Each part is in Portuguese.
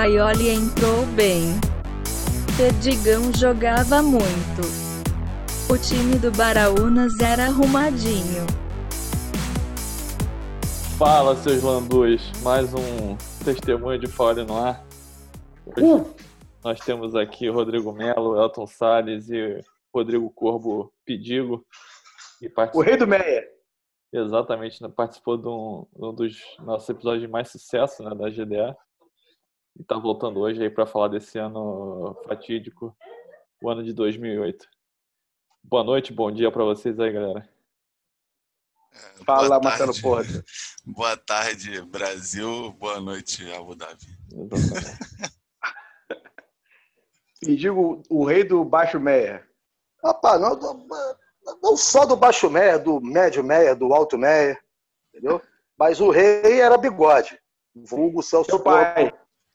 Paioli entrou bem. Perdigão jogava muito. O time do Baraunas era arrumadinho. Fala, seus landus. Mais um testemunho de fora no ar. Hoje nós temos aqui Rodrigo Melo, Elton Salles e Rodrigo Corbo Pedigo. E O rei do Meia. exatamente, né, participou de um, um dos nossos episódios de mais sucesso né, da GDA. E está voltando hoje aí para falar desse ano fatídico, o ano de 2008. Boa noite, bom dia para vocês aí, galera. Fala, Boa Marcelo tarde. Porto. Boa tarde, Brasil. Boa noite, Abu Dhabi. E digo o rei do Baixo Meia. Rapaz, não, não- só do baixo meia, do médio meia, do alto meia, entendeu? Mas o rei era bigode. Vulgo Celso Seu Porto, pai.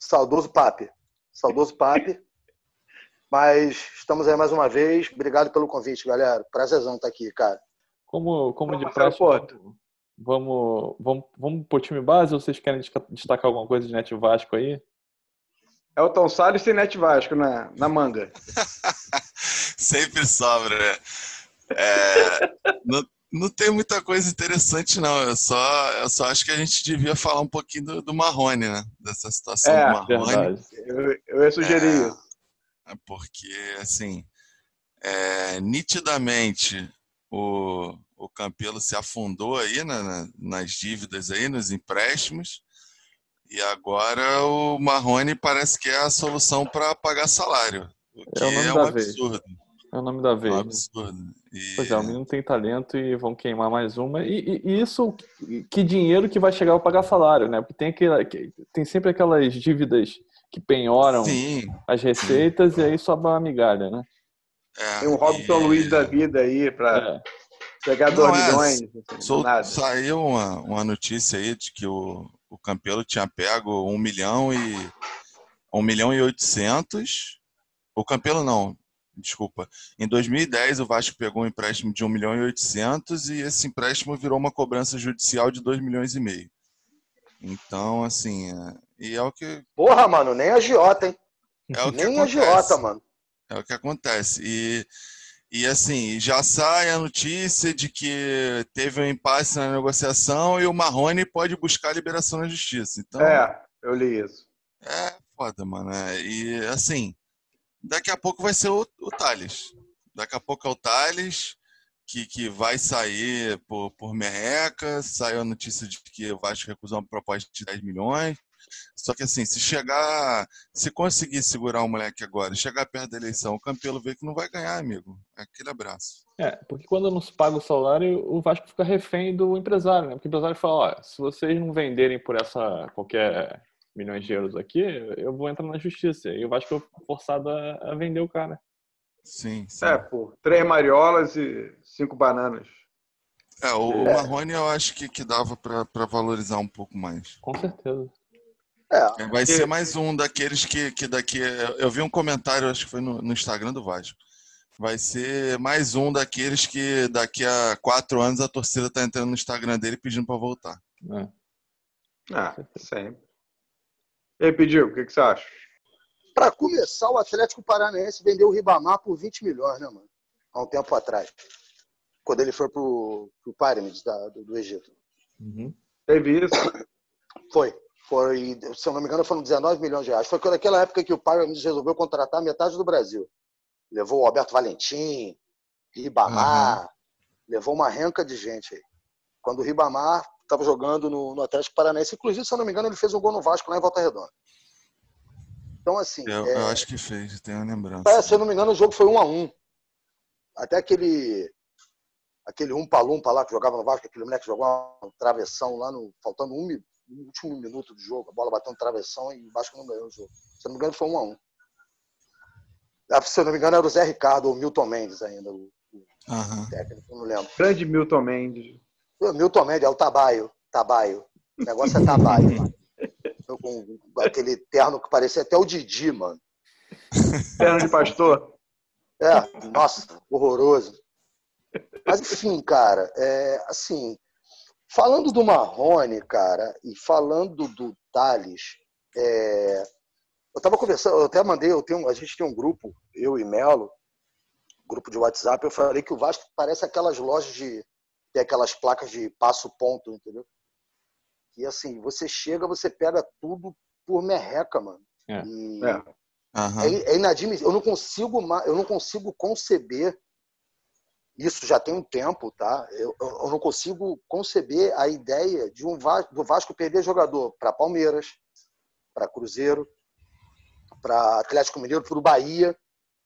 Saudoso papi. Saudoso papi. Mas estamos aí mais uma vez. Obrigado pelo convite, galera. Prazerzão estar aqui, cara. Como, como de praxe, vamos, vamos, vamos pro time base ou vocês querem destacar alguma coisa de Net Vasco aí? Elton Salles tem Net Vasco na, na manga. Sempre sobra. né? É, não, não tem muita coisa interessante, não. Eu só, eu só acho que a gente devia falar um pouquinho do, do Marrone, né? Dessa situação É, do Marrone. Verdade. Eu, eu ia sugerir É. isso. É Porque, assim, é, nitidamente o, o Campelo se afundou aí na- nas dívidas aí, nos empréstimos, e agora o Marrone parece que é a solução para pagar salário, o que É o nome é, da um vez. absurdo. É o nome da É vez. um né? absurdo. E- Pois é, o menino tem talento e vão queimar mais uma. E, e- e isso, que dinheiro que vai chegar para pagar salário, né? Porque tem, aquela, tem sempre aquelas dívidas que penhoram Sim, as receitas e aí sobra uma migalha, né? é, Tem um Robson e- Luiz da vida aí pra É. pegar Não, 2 é, milhões. Sol- nada. Saiu uma, uma notícia aí de que o, o Campelo tinha pego 1 milhão e 1 milhão e 800. O Campelo não, desculpa. Em 2010 o Vasco pegou um empréstimo de 1 milhão e 800 e esse empréstimo virou uma cobrança judicial de 2 milhões e meio. Então, assim, é, e é o que Porra, mano, nem agiota, hein? é o que Nem acontece. agiota, mano. É o que acontece. E, e assim, já sai a notícia de que teve um impasse na negociação e o Marrone pode buscar a liberação na justiça. Então, É, eu li isso. é foda, mano. É, E assim, daqui a pouco vai ser o, o Thales. Daqui a pouco é o Thales que, que vai sair por, por merreca. Saiu a notícia de que o Vasco recusou uma proposta de 10 milhões. Só que assim, se chegar, se conseguir segurar o moleque agora, chegar perto da eleição, o Campelo vê que não vai ganhar, amigo. Aquele abraço. É, porque quando não se paga o salário, o Vasco fica refém do empresário, né? Porque o empresário fala, ó, se vocês não venderem por essa qualquer milhões de euros aqui, eu vou entrar na justiça. E o Vasco é forçado a, a vender o cara. Sim, sim. É, por três mariolas e cinco bananas. É, o, É. Marrone eu acho que, que dava pra pra valorizar um pouco mais. Com certeza. É, Vai ser mais um daqueles que, que daqui. Eu vi um comentário, acho que foi no, no Instagram do Vasco. Vai ser mais um daqueles que daqui a quatro anos a torcida tá entrando no Instagram dele pedindo pra voltar. né? Ah, sempre. E aí, Pediu, o que, que você acha? Pra começar, o Atlético Paranaense vendeu o Ribamar por 20 milhões, né, mano? Há um tempo atrás. Quando ele foi pro, pro Pyramids da- do, do Egito. Uhum. Teve isso. Foi. Foi, se eu não me engano, foram 19 milhões de reais. Foi naquela época que o Pyramids resolveu contratar metade do Brasil. Levou o Alberto Valentim, Ribamar, levou uma renca de gente aí. Quando o Ribamar estava jogando no, no Atlético Paranaense, inclusive, se eu não me engano, ele fez um gol no Vasco lá em Volta Redonda. Então, assim, Eu, é, eu acho que fez, tenho uma lembrança. É, se eu não me engano, o jogo foi um a um. Até aquele aquele um palumpa lá que jogava no Vasco, aquele moleque que jogou uma travessão lá no faltando um no último minuto do jogo, a bola bateu no travessão e o Vasco não ganhou o jogo. Se eu não me engano, foi um a um. Ah, Se eu não me engano, era o Zé Ricardo ou o Milton Mendes ainda, o Aham. técnico, eu não lembro. Grande Milton Mendes. Milton Mendes, é o Tabaio. Tabaio. O negócio é Tabaio, mano. Eu Com aquele terno que parecia até o Didi, mano. Perna de pastor. É, nossa, horroroso. Mas enfim, cara, é, assim, falando do Marrone, cara, e falando do Thales, é, Eu tava conversando, eu até mandei, eu tenho, a gente tem um grupo, eu e Melo, grupo de WhatsApp, eu falei que o Vasco parece aquelas lojas de. Tem aquelas placas de passo-ponto, entendeu? E assim, você chega, você pega tudo por merreca, mano. É. E É. Aham. é, é inadmissível. Eu não consigo, eu não consigo conceber. Isso já tem um tempo, tá? Eu, eu eu não consigo conceber a ideia de um Vasco, do Vasco perder jogador para Palmeiras, para Cruzeiro, para Atlético Mineiro, para o Bahia.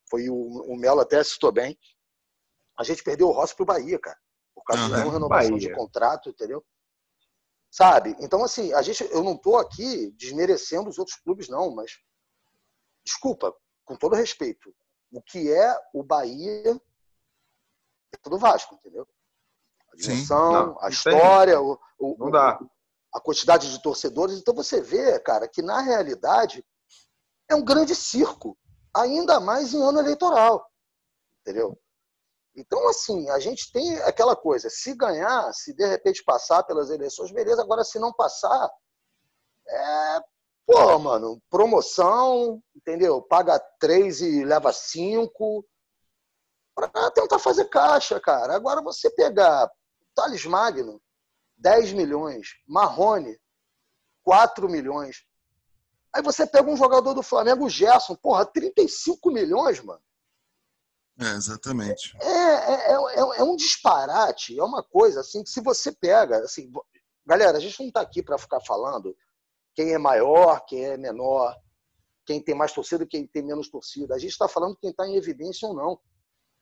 Foi o, o Melo até citou bem. A gente perdeu o Rossi para o Bahia, cara, causa de Aham. não renovação Bahia. de contrato, entendeu? Sabe? Então, assim, a gente, eu não estou aqui desmerecendo os outros clubes, não, mas desculpa, com todo respeito, o que é o Bahia é do Vasco, entendeu? A dimensão, a história, o, o- Não dá. a quantidade de torcedores. Então você vê, cara, que na realidade é um grande circo, ainda mais em ano eleitoral, entendeu? Então, assim, a gente tem aquela coisa, se ganhar, se de repente passar pelas eleições, beleza, agora se não passar, é, pô, mano, promoção, entendeu? Paga três e leva cinco, para tentar fazer caixa, cara. Agora você pegar Thales Magno, 10 milhões. Marrone, 4 milhões. Aí você pega um jogador do Flamengo, Gerson, porra, 35 milhões, mano. É, exatamente. É, é, é, é um disparate, é uma coisa assim que se você pega, assim, galera, a gente não está aqui para ficar falando quem é maior, quem é menor, quem tem mais torcida, quem tem menos torcida. A gente está falando quem está em evidência ou não.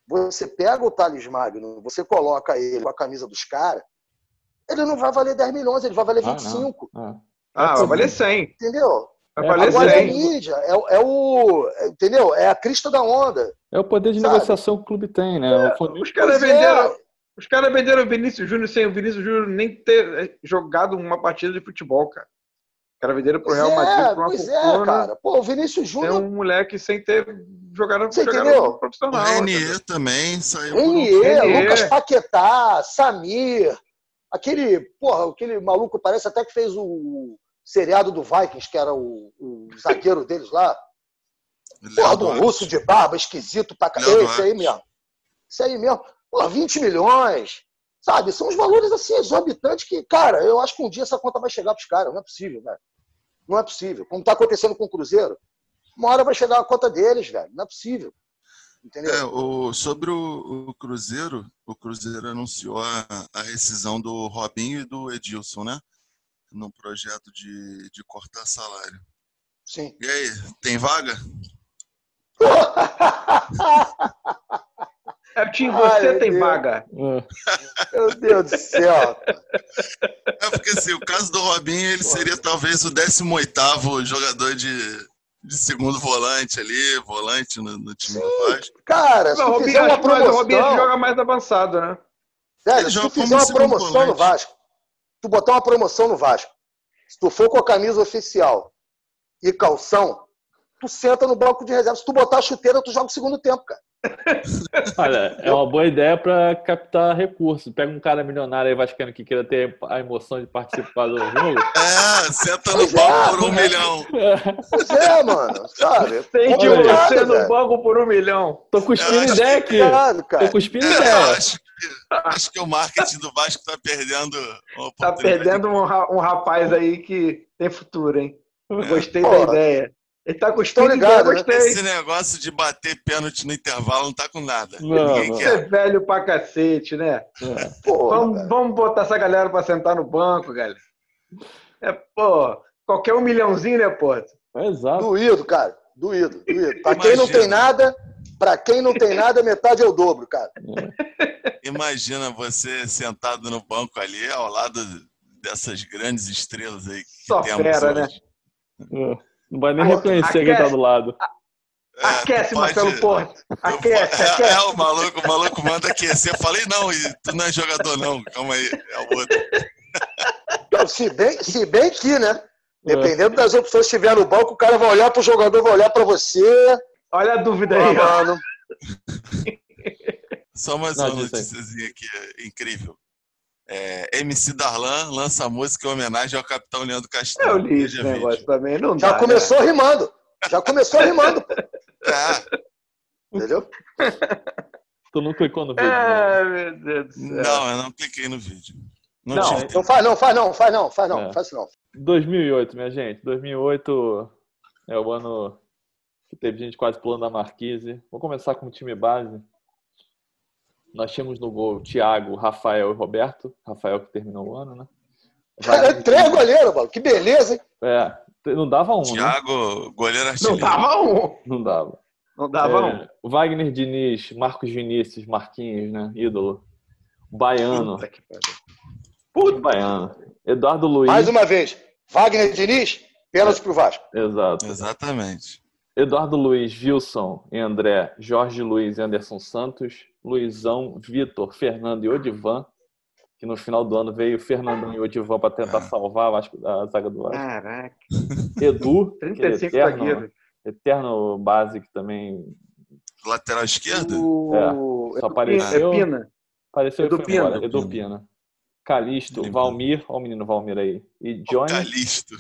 Você pega o Thales Magno, você coloca ele com a camisa dos caras, ele não vai valer 10 milhões, ele vai valer Ah, não. 25, Ah. Ah, vai valer 100. entendeu? Vai É, valer Agora é a 100. mídia, é, o- é o. é, entendeu? É a crista da onda. É o poder de Sabe? negociação que o clube tem, né? Flamengo- Os caras é. venderam. Os caras venderam o Vinícius Júnior sem o Vinícius Júnior nem ter eh, jogado uma partida de futebol, cara. Os caras venderam pro Real Madrid, é, pra uma pois é, cara. Pô, o Vinícius Júnior, um moleque sem ter jogado, Você jogado entendeu? O profissional. Renier também saiu por um Renier, Renier. Lucas Paquetá, Samir, aquele, porra, aquele maluco parece até que fez o seriado do Vikings, que era o, o zagueiro deles lá. Porra, do Duarte. russo de barba, esquisito pra caralho. Esse aí mesmo. Isso aí mesmo. Porra, 20 milhões. Sabe? São os valores assim exorbitantes que, cara, eu acho que um dia essa conta vai chegar pros caras. Não é possível, velho. Não é possível. Como tá acontecendo com o Cruzeiro, uma hora vai chegar a conta deles, velho. Não é possível. Entendeu? É, o, sobre o, o Cruzeiro, o Cruzeiro anunciou a, a rescisão do Robinho e do Edilson, né? Num projeto de, de cortar salário. Sim. E aí, tem vaga? É, Tim, Ai, você meu tem Deus. vaga. É. Meu Deus do céu. É porque assim, o caso do Robinho, ele seria talvez o 18º jogador de, de segundo volante ali, volante no, no time do Vasco. Cara, se Não, o tu Robinho, uma mais- o Robinho promoção. joga mais avançado, né? Ele se tu fizer uma promoção no volante. Vasco, tu botar uma promoção no Vasco, se tu for com a camisa oficial e calção, tu senta no banco de reserva. Se tu botar a chuteira, tu joga o segundo tempo, cara. Olha, é uma boa ideia para captar recursos. Pega um cara milionário aí vascaíno que queira ter a emoção de participar do jogo. É, senta no Pois é, banco por um é. milhão. Pois é, mano, sabe? Olha aí. você no banco por um milhão. Tô cuspindo ideia aqui. Obrigado, Tô cara. cuspindo É, eu ideia. acho que, acho que o marketing do Vasco tá perdendo Tá perdendo um, um rapaz aí que tem futuro, hein? Gostei Pô, da ideia. Ele tá tô cuspindo ligado, né? gostei. Esse negócio de bater pênalti no intervalo não tá com nada. Não, Ninguém não. quer. Você é velho pra cacete, né? Porra, Vamos, velho. vamos botar essa galera pra sentar no banco, galera. É, pô, qualquer um milhãozinho, né, pô? Exato. Doído, cara. Doído, doído. Pra quem não tem nada, pra quem não tem nada, metade é o dobro, cara. Imagina você sentado no banco ali, ao lado dessas grandes estrelas aí que Só temos fera, né? hoje. É. Não vai nem Pô, reconhecer quem tá aquece- do lado. É, Aquece, pode- Marcelo Porto. eu- Aquece, é, é, aquece. o maluco, o maluco manda aquecer. Eu falei, não, e tu não é jogador, não. Calma aí, é o outro. Então, se, bem, se bem que, né? Dependendo das opções que tiver no banco, o cara vai olhar pro jogador, vai olhar pra você. Olha a dúvida Ah, aí, mano. Só mais Não, uma noticiazinha aqui é, incrível. É, MC Darlan lança música em homenagem ao capitão Leandro Castelho. Eu li esse negócio vídeo. também, não Já dá, começou rimando. Já começou rimando. É. Entendeu? Tu não clicou no vídeo. né? Ai, meu Deus do céu. Não, eu não cliquei no vídeo. Não, Não, Não tempo. faz não, faz não, faz não, faz não, É. faz não. 2008, minha gente. 2008 é o ano que teve gente quase pulando a marquise. Vou começar com o time base. Nós tínhamos no gol Thiago, Rafael e Roberto. Rafael que terminou o ano, né? Cara, três goleiros, mano. Que beleza, hein? É, não dava um, né? Thiago, goleiro Não artilheiro. dava um. Não dava. Não dava um. É, Wagner Diniz, Marcos Vinícius, Marquinhos, né? Ídolo. Baiano. Puta que pariu. Puta Baiano. Eduardo Luiz. Mais uma vez. Wagner Diniz, pênalti pro Vasco. Exato. Exatamente. Eduardo Luiz, Wilson e André, Jorge Luiz e Anderson Santos, Luizão, Vitor, Fernando e Odivan, que no final do ano veio Fernandão e Odivan para tentar Ah. salvar a Vasco- a zaga do Vasco. Caraca. Edu, que é 35 eterno, zagueiros. eterno base que também Lateral esquerdo? O... só É apareceu, Pina. apareceu e Edu Pina. Edu Pina. Calixto, Lembrou. Valmir, olha o menino Valmir aí, e Johnny, Calisto.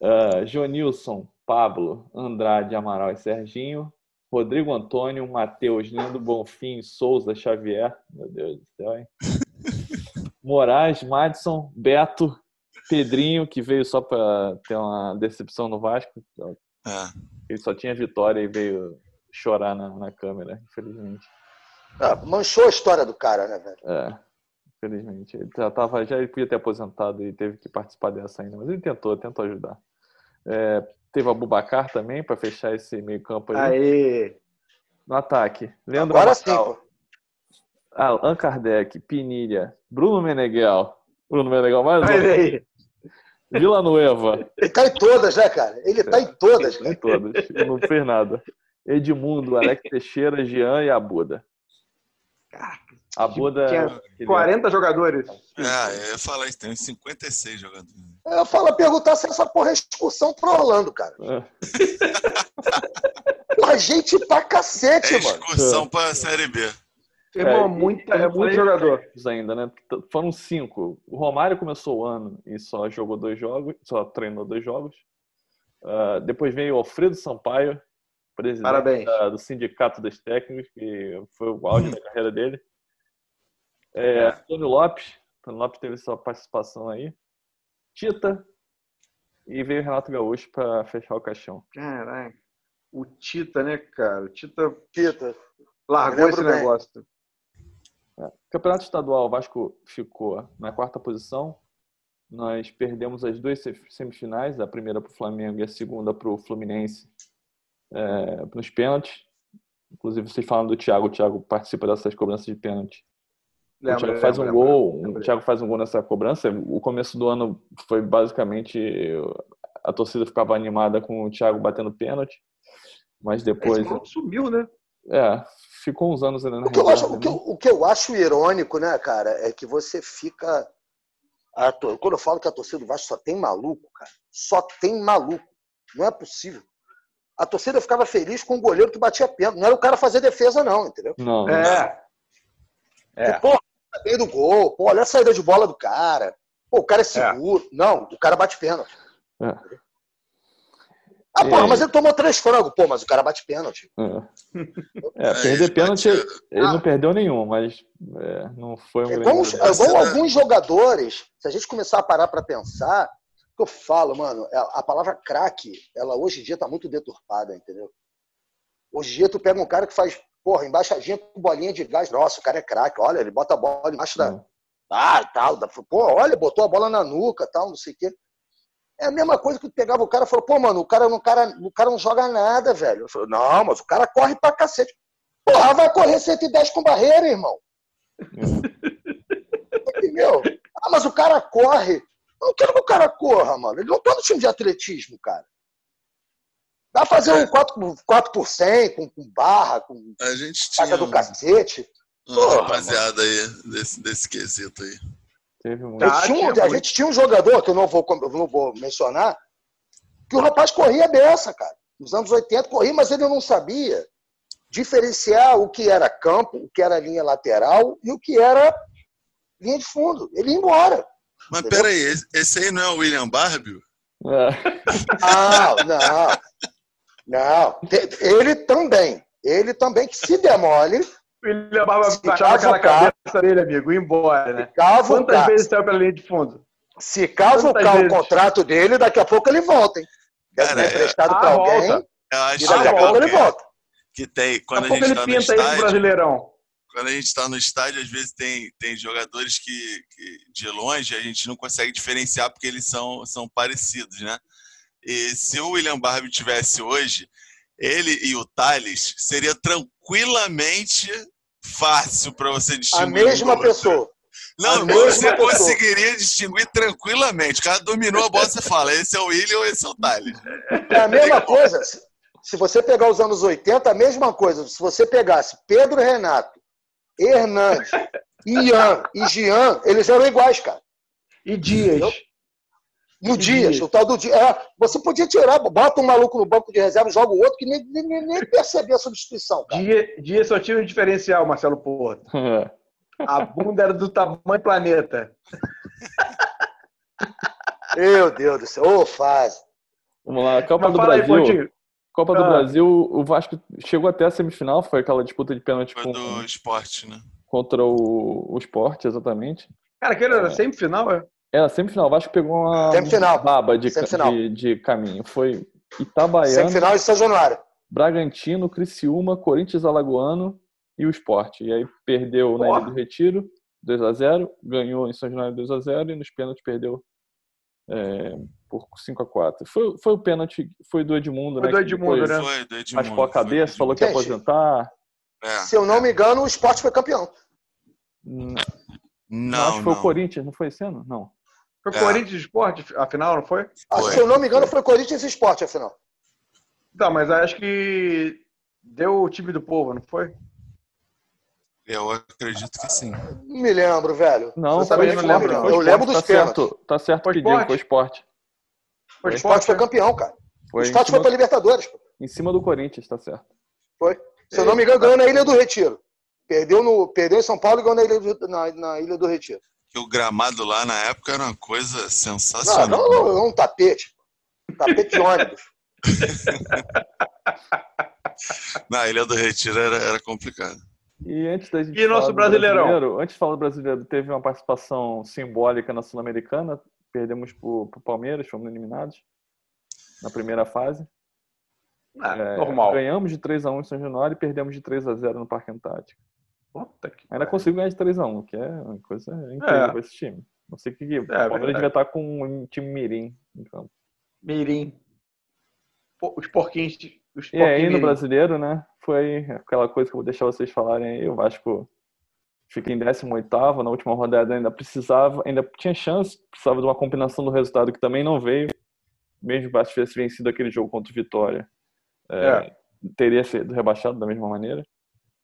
Uh, Jonilson, Pablo, Andrade, Amaral e Serginho, Rodrigo Antônio, Matheus, Lindo Bonfim, Souza, Xavier, meu Deus do céu, hein? Moraes, Madison, Beto, Pedrinho, que veio só para ter uma decepção no Vasco, É. ele só tinha vitória e veio chorar na, na câmera, infelizmente. Ah, manchou a história do cara, né, velho? É, infelizmente. Ele já tava, já ele podia ter aposentado e teve que participar dessa ainda, mas ele tentou, tentou ajudar. É, teve o Abubacar também para fechar esse meio campo aí. Aê. No ataque. Leandro Agora sim, Amaral, pô. Allan Kardec, Pinilha, Bruno Meneghel. Bruno Meneghel mais um. aí. Vila Nueva. Ele tá em todas, né, cara? Ele tá em todas, Nem cara. todos. Não fez nada. Edmundo, Alex Teixeira, Jean e Abuda. Abuda. Tinha aquele- 40 jogadores. É, eu ia falar isso, tem uns 56 jogadores. Eu falo perguntar se essa porra é excursão pro Orlando, cara. É. Porra, gente pra cacete, É mano. excursão pra Série B. Irmão, É, muita, é muito jogador. ainda, né? Foram cinco. O Romário começou o ano e só jogou dois jogos, só treinou dois jogos. Ah, depois veio o Alfredo Sampaio, presidente da- do Sindicato dos Técnicos, que foi o auge da carreira dele. É, Antônio Lopes, Antônio Lopes teve sua participação aí. Tita e veio o Renato Gaúcho para fechar o caixão. Caraca. O Tita, né, cara? O Tita Tita. largou esse bem. negócio. Campeonato estadual, o Vasco ficou na quarta posição. Nós perdemos as duas se- semifinais, a primeira para o Flamengo e a segunda para o Fluminense, é, nos pênaltis. Inclusive, vocês falam do Thiago, o Thiago participa dessas cobranças de pênalti. O Lembra, Thiago faz um lembra, gol, lembra. o Thiago faz um gol nessa cobrança. O começo do ano foi basicamente a torcida ficava animada com o Thiago batendo pênalti, mas depois sumiu, né? é, ficou uns anos ainda na O que, eu acho, o, que eu, o que eu acho irônico, né, cara, é que você fica. a quando eu falo que a torcida do Vasco só tem maluco, cara, só tem maluco. Não é possível. A torcida ficava feliz com o goleiro que batia pênalti. Não era o cara fazer defesa, não, entendeu? Não, É. É. Pô, tá dentro do gol, pô, olha a saída de bola do cara. Pô, o cara é seguro. Não, o cara bate pênalti. É. Ah, porra, É. mas ele tomou três frangos. Pô, mas o cara bate pênalti. É, é É, perder pênalti, batia- ele Ah. não perdeu nenhum, mas é, não foi um É grande. igual, é igual alguns jogadores, se a gente começar a parar para pensar, o que eu falo, mano, é- a palavra craque, ela hoje em dia tá muito deturpada, entendeu? Hoje em dia tu pega um cara que faz, porra, embaixadinha com bolinha de gás, nossa, o cara é craque, olha, ele bota a bola embaixo da. Ah, tal, da- pô, olha, botou a bola na nuca, tal, não sei o quê. É a mesma coisa que tu pegava o cara e falou, pô, mano, o cara, não- o cara, o cara não joga nada, velho. Eu falei, não, mas o cara corre pra cacete. Porra, vai correr 110 com barreira, irmão. Entendeu? Ah, mas o cara corre. Eu não quero que o cara corra, mano. Ele não tá no time de atletismo, cara. Dá pra fazer um 4, por- 4 por 100 com, com barra, com A gente tinha do um- cacete. uma Porra, rapaziada aí desse, desse quesito aí. Teve muito. Tá. A gente tinha um- tinha a muito. gente tinha um jogador, que eu não vou, não vou mencionar, que o rapaz corria dessa, cara. Nos anos 80 corria, mas ele não sabia diferenciar o que era campo, o que era linha lateral e o que era linha de fundo. Ele ia embora. Mas Entendeu? peraí, esse- esse aí não é o William Barbio? É. Não, não. Não. Ele também. Ele também que se demole, O William Barba Se baixava aquela cabeça dele, amigo, embora, né? cavucar. Quantas vezes saiu pela linha de fundo? Se cavucar o contrato dele, daqui a pouco ele volta, hein? Deve Cara, ter é- emprestado Ah, pra alguém volta. Eu e acho daqui a legal pouco ele que, volta. que tem, Daqui quando a pouco gente ele está no pinta aí pro estádio, Brasileirão. quando a gente está no estádio, às vezes tem, tem jogadores que, que de longe a gente não consegue diferenciar porque eles são, são parecidos, né? E se o William Barbie tivesse hoje, ele e o Thales seria tranquilamente fácil para você A distinguir. mesma do outro. pessoa. Não, a mesma você pessoa. conseguiria distinguir tranquilamente. O cara dominou a bola, você fala, esse é o William ou esse é o Thales. É a mesma coisa. Se- Se você pegar os anos 80, a mesma coisa. Se você pegasse Pedro Renato, Hernandes, Ian e Jean, eles eram iguais, cara. E Dias. No E Dias, Dias. o tal do Dias. É, você podia tirar, bota um maluco no banco de reserva e joga o outro que nem, nem, nem- percebia a substituição, cara. Dias, Dias só tinha um diferencial, Marcelo Porto. É. A bunda era do tamanho planeta. Meu Deus do céu. Ô, fase. Vamos lá, Copa Mas do aí, Brasil. Pontinho. Copa do Ah. Brasil, o Vasco chegou até a semifinal, foi aquela disputa de pênalti Foi com- do esporte, né? contra o, o Sport, exatamente. Cara, aquele era semifinal, é? Era semifinal, o Vasco pegou uma Semifinal. baba de, Semifinal. de, de caminho. Foi Itabaiana, Semifinal de São Januário. Bragantino, Criciúma, Corinthians Alagoano e o Sport. E aí perdeu na Porra. Ilha do Retiro, 2x0, ganhou em São Januário 2x0 e nos pênaltis perdeu é, por 5x4. Foi, foi o pênalti, foi do Edmundo, Foi né? do que Edmundo, depois né? Foi do Edmundo. Raspou a cabeça, falou que ia aposentar. É. Se eu não me engano, o esporte foi campeão. Não, Não, acho que foi não. o Corinthians, não foi esse ano? Não. Foi É. Corinthians Esporte, afinal, não foi? Ah. Se eu não me engano, foi Corinthians esporte, afinal. Tá, mas acho que deu o time do povo, não foi? Eu acredito que sim. Não me lembro, velho. Não, Sinceramente, foi- não lembro. Eu lembro dos tá pênaltis. certo, tá certo Foi que foi esporte. Foi O esporte foi campeão, cara. O Foi em esporte foi pra Libertadores. pô. em cima do Corinthians, tá certo. Foi. Se eu não me engano, ganhou na Ilha do Retiro. Perdeu, no, perdeu em São Paulo e ganhou na Ilha do, na, na Ilha do Retiro. Que o gramado lá na época era uma coisa Não, sensacional. não, não, é um tapete. Um tapete de ônibus. Na Ilha do Retiro era, era complicado. E antes da gente E nosso Brasileirão? brasileiro, antes de falar do brasileiro, teve uma participação simbólica na Sul-Americana. Perdemos pro, pro Palmeiras, fomos eliminados na primeira fase. Ah, É, normal. Ganhamos de 3x1 em São Januário e perdemos de 3x0 no Parque Antártico. Puta que Ainda consigo ganhar de 3x1, o que é uma coisa incrível É. pra esse time. Não sei o que. o Palmeiras verdade. devia estar com um time mirim em campo. Mirim. Os porquinhos. Os E aí, no brasileiro, né? Foi aquela coisa que eu vou deixar vocês falarem aí. O Vasco fica em 18, na última rodada ainda precisava, ainda tinha chance, precisava de uma combinação do resultado que também não veio. Mesmo que o Vasco tivesse vencido aquele jogo contra o Vitória, é, teria sido rebaixado da mesma maneira.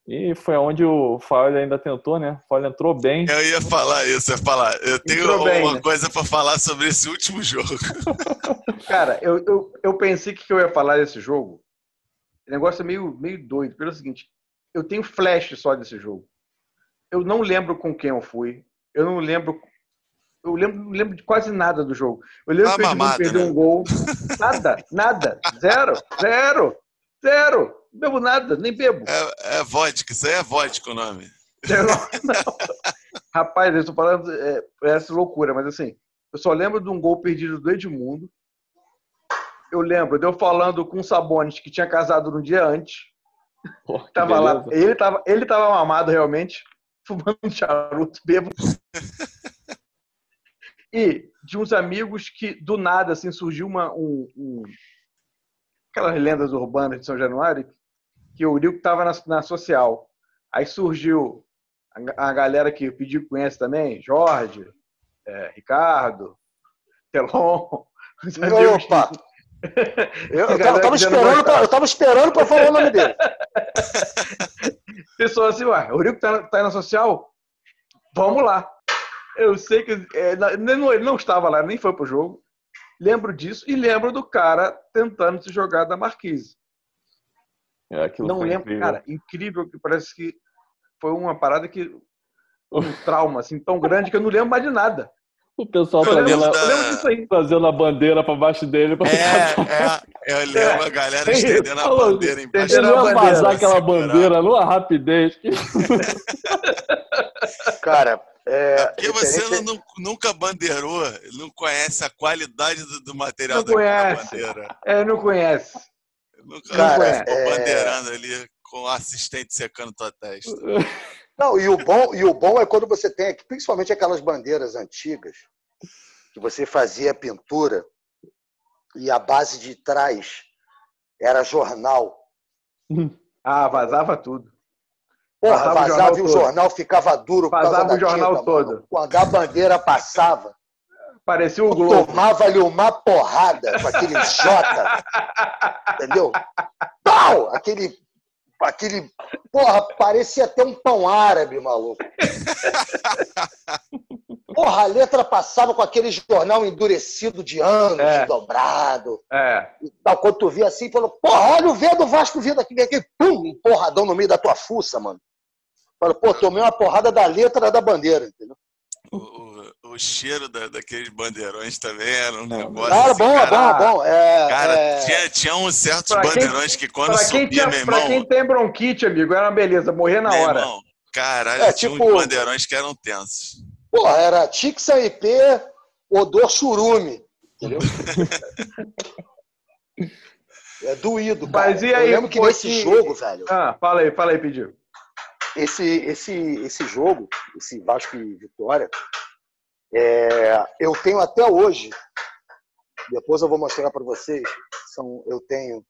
E foi onde o Fábio ainda tentou, né? O Fábio entrou bem. Eu ia falar isso, eu ia falar. Eu tenho Entrou bem, uma né? coisa pra falar sobre esse último jogo. Cara, eu, eu, eu pensei que eu ia falar desse jogo. O negócio é meio, meio doido. Pelo seguinte, eu tenho flash só desse jogo. Eu não lembro com quem eu fui. Eu não lembro. Eu lembro, não lembro de quase nada do jogo. Eu lembro Tá que o Edmundo mamada, perdeu né? um gol. Nada, nada. Zero, zero, zero. Não bebo nada, nem bebo. É, é vodka, isso aí é vodka o nome. Eu não- não. Rapaz, eu estou falando, é, parece loucura, mas assim, eu só lembro de um gol perdido do Edmundo. Eu lembro de eu falando com o Sabonis, que tinha casado no dia antes. Que Tava lá, ele tava, ele tava mamado realmente, fumando um charuto, bêbado. E de uns amigos que, do nada, assim, surgiu uma. Um, um- aquelas lendas urbanas de São Januário, que o Eurico estava na, na social. Aí surgiu a, a galera que o Pedido conhece também, Jorge, é, Ricardo, Telon. que- Opa! Eu, eu, Galera tava que já não esperando pra, eu tava esperando pra falar o nome dele. pessoa assim, ué, o Eurico tá, tá aí na social? Vamos lá. Eu sei que é, não, ele não estava lá, nem foi pro jogo. Lembro disso e lembro do cara tentando se jogar da Marquise. É, aquilo Não foi lembro, incrível. cara, incrível que parece que foi uma parada que um trauma assim tão grande que eu não lembro mais de nada. O pessoal trazendo, da- a bandeira pra baixo dele. Pra É, é, eu lembro a galera É isso. estendendo a bandeira embaixo Ele Estendendo a ia bandeira. vazar aquela Segurar. bandeira numa rapidez. Cara, é. Porque você não- nunca bandeirou, não conhece a qualidade do, do material Não daquela conhece. bandeira. É, não conhece. Nunca Cara, ficou é- bandeirando ali com o assistente secando tua testa. Não, e o bom, e o bom é quando você tem, aqui, principalmente aquelas bandeiras antigas, que você fazia pintura e a base de trás era jornal. Ah, vazava tudo. Porra, Vazava o vazava, jornal e o todo. jornal ficava duro. por causa Vazava da o jornal tinta, todo. mano. Quando a bandeira passava, Parecia o Globo. tomava-lhe uma porrada com aquele J. entendeu? Pau! Aquele. Aquele. Porra, parecia até um pão árabe, maluco. Porra, a letra passava com aquele jornal endurecido de anos, É. dobrado. É. E tal. Quando tu via assim, falou, porra, olha o V do Vasco vindo aqui, vem aqui, pum, um porradão no meio da tua fuça, mano. Falei, pô, tomei uma porrada da letra da bandeira, entendeu? O, o- cheiro da- daqueles bandeirões também era um negócio. Ah, assim, bom, cara, bom, bom. É, Cara, é- tinha, tinha uns certos Pra quem- bandeirões que quando Pra quem, subia, tinha, meu pra irmão. quem tem bronquite, amigo, era uma beleza, morrer na meu hora. irmão, caralho, É, tinha tipo- uns bandeirões que eram tensos. Porra, era Tixa IP, odor churume. Entendeu? é doído, cara. Mas e aí, Eu lembro que pô, nesse que- jogo, velho, Ah, fala aí, fala aí, pediu. Esse, esse, esse jogo, esse Vasco e Vitória, é, eu tenho até hoje, depois eu vou mostrar para vocês, são, eu tenho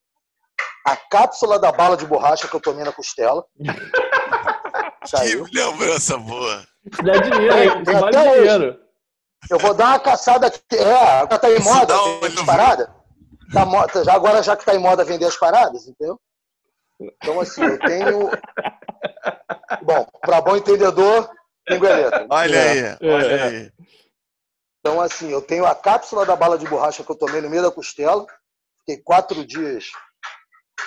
a cápsula da bala de borracha que eu tomei na costela. Saiu. Que lembrança boa. Isso dá dinheiro, hein? Isso vale até hoje. dinheiro. Eu vou dar uma caçada aqui. É, agora tá em moda as paradas. Tá já, agora já que tá em moda vender as paradas, entendeu? Então, assim, eu tenho. Bom, para bom entendedor, língua é. Olha É, aí, é, olha é. aí. Então, assim, eu tenho a cápsula da bala de borracha que eu tomei no meio da costela. Fiquei quatro dias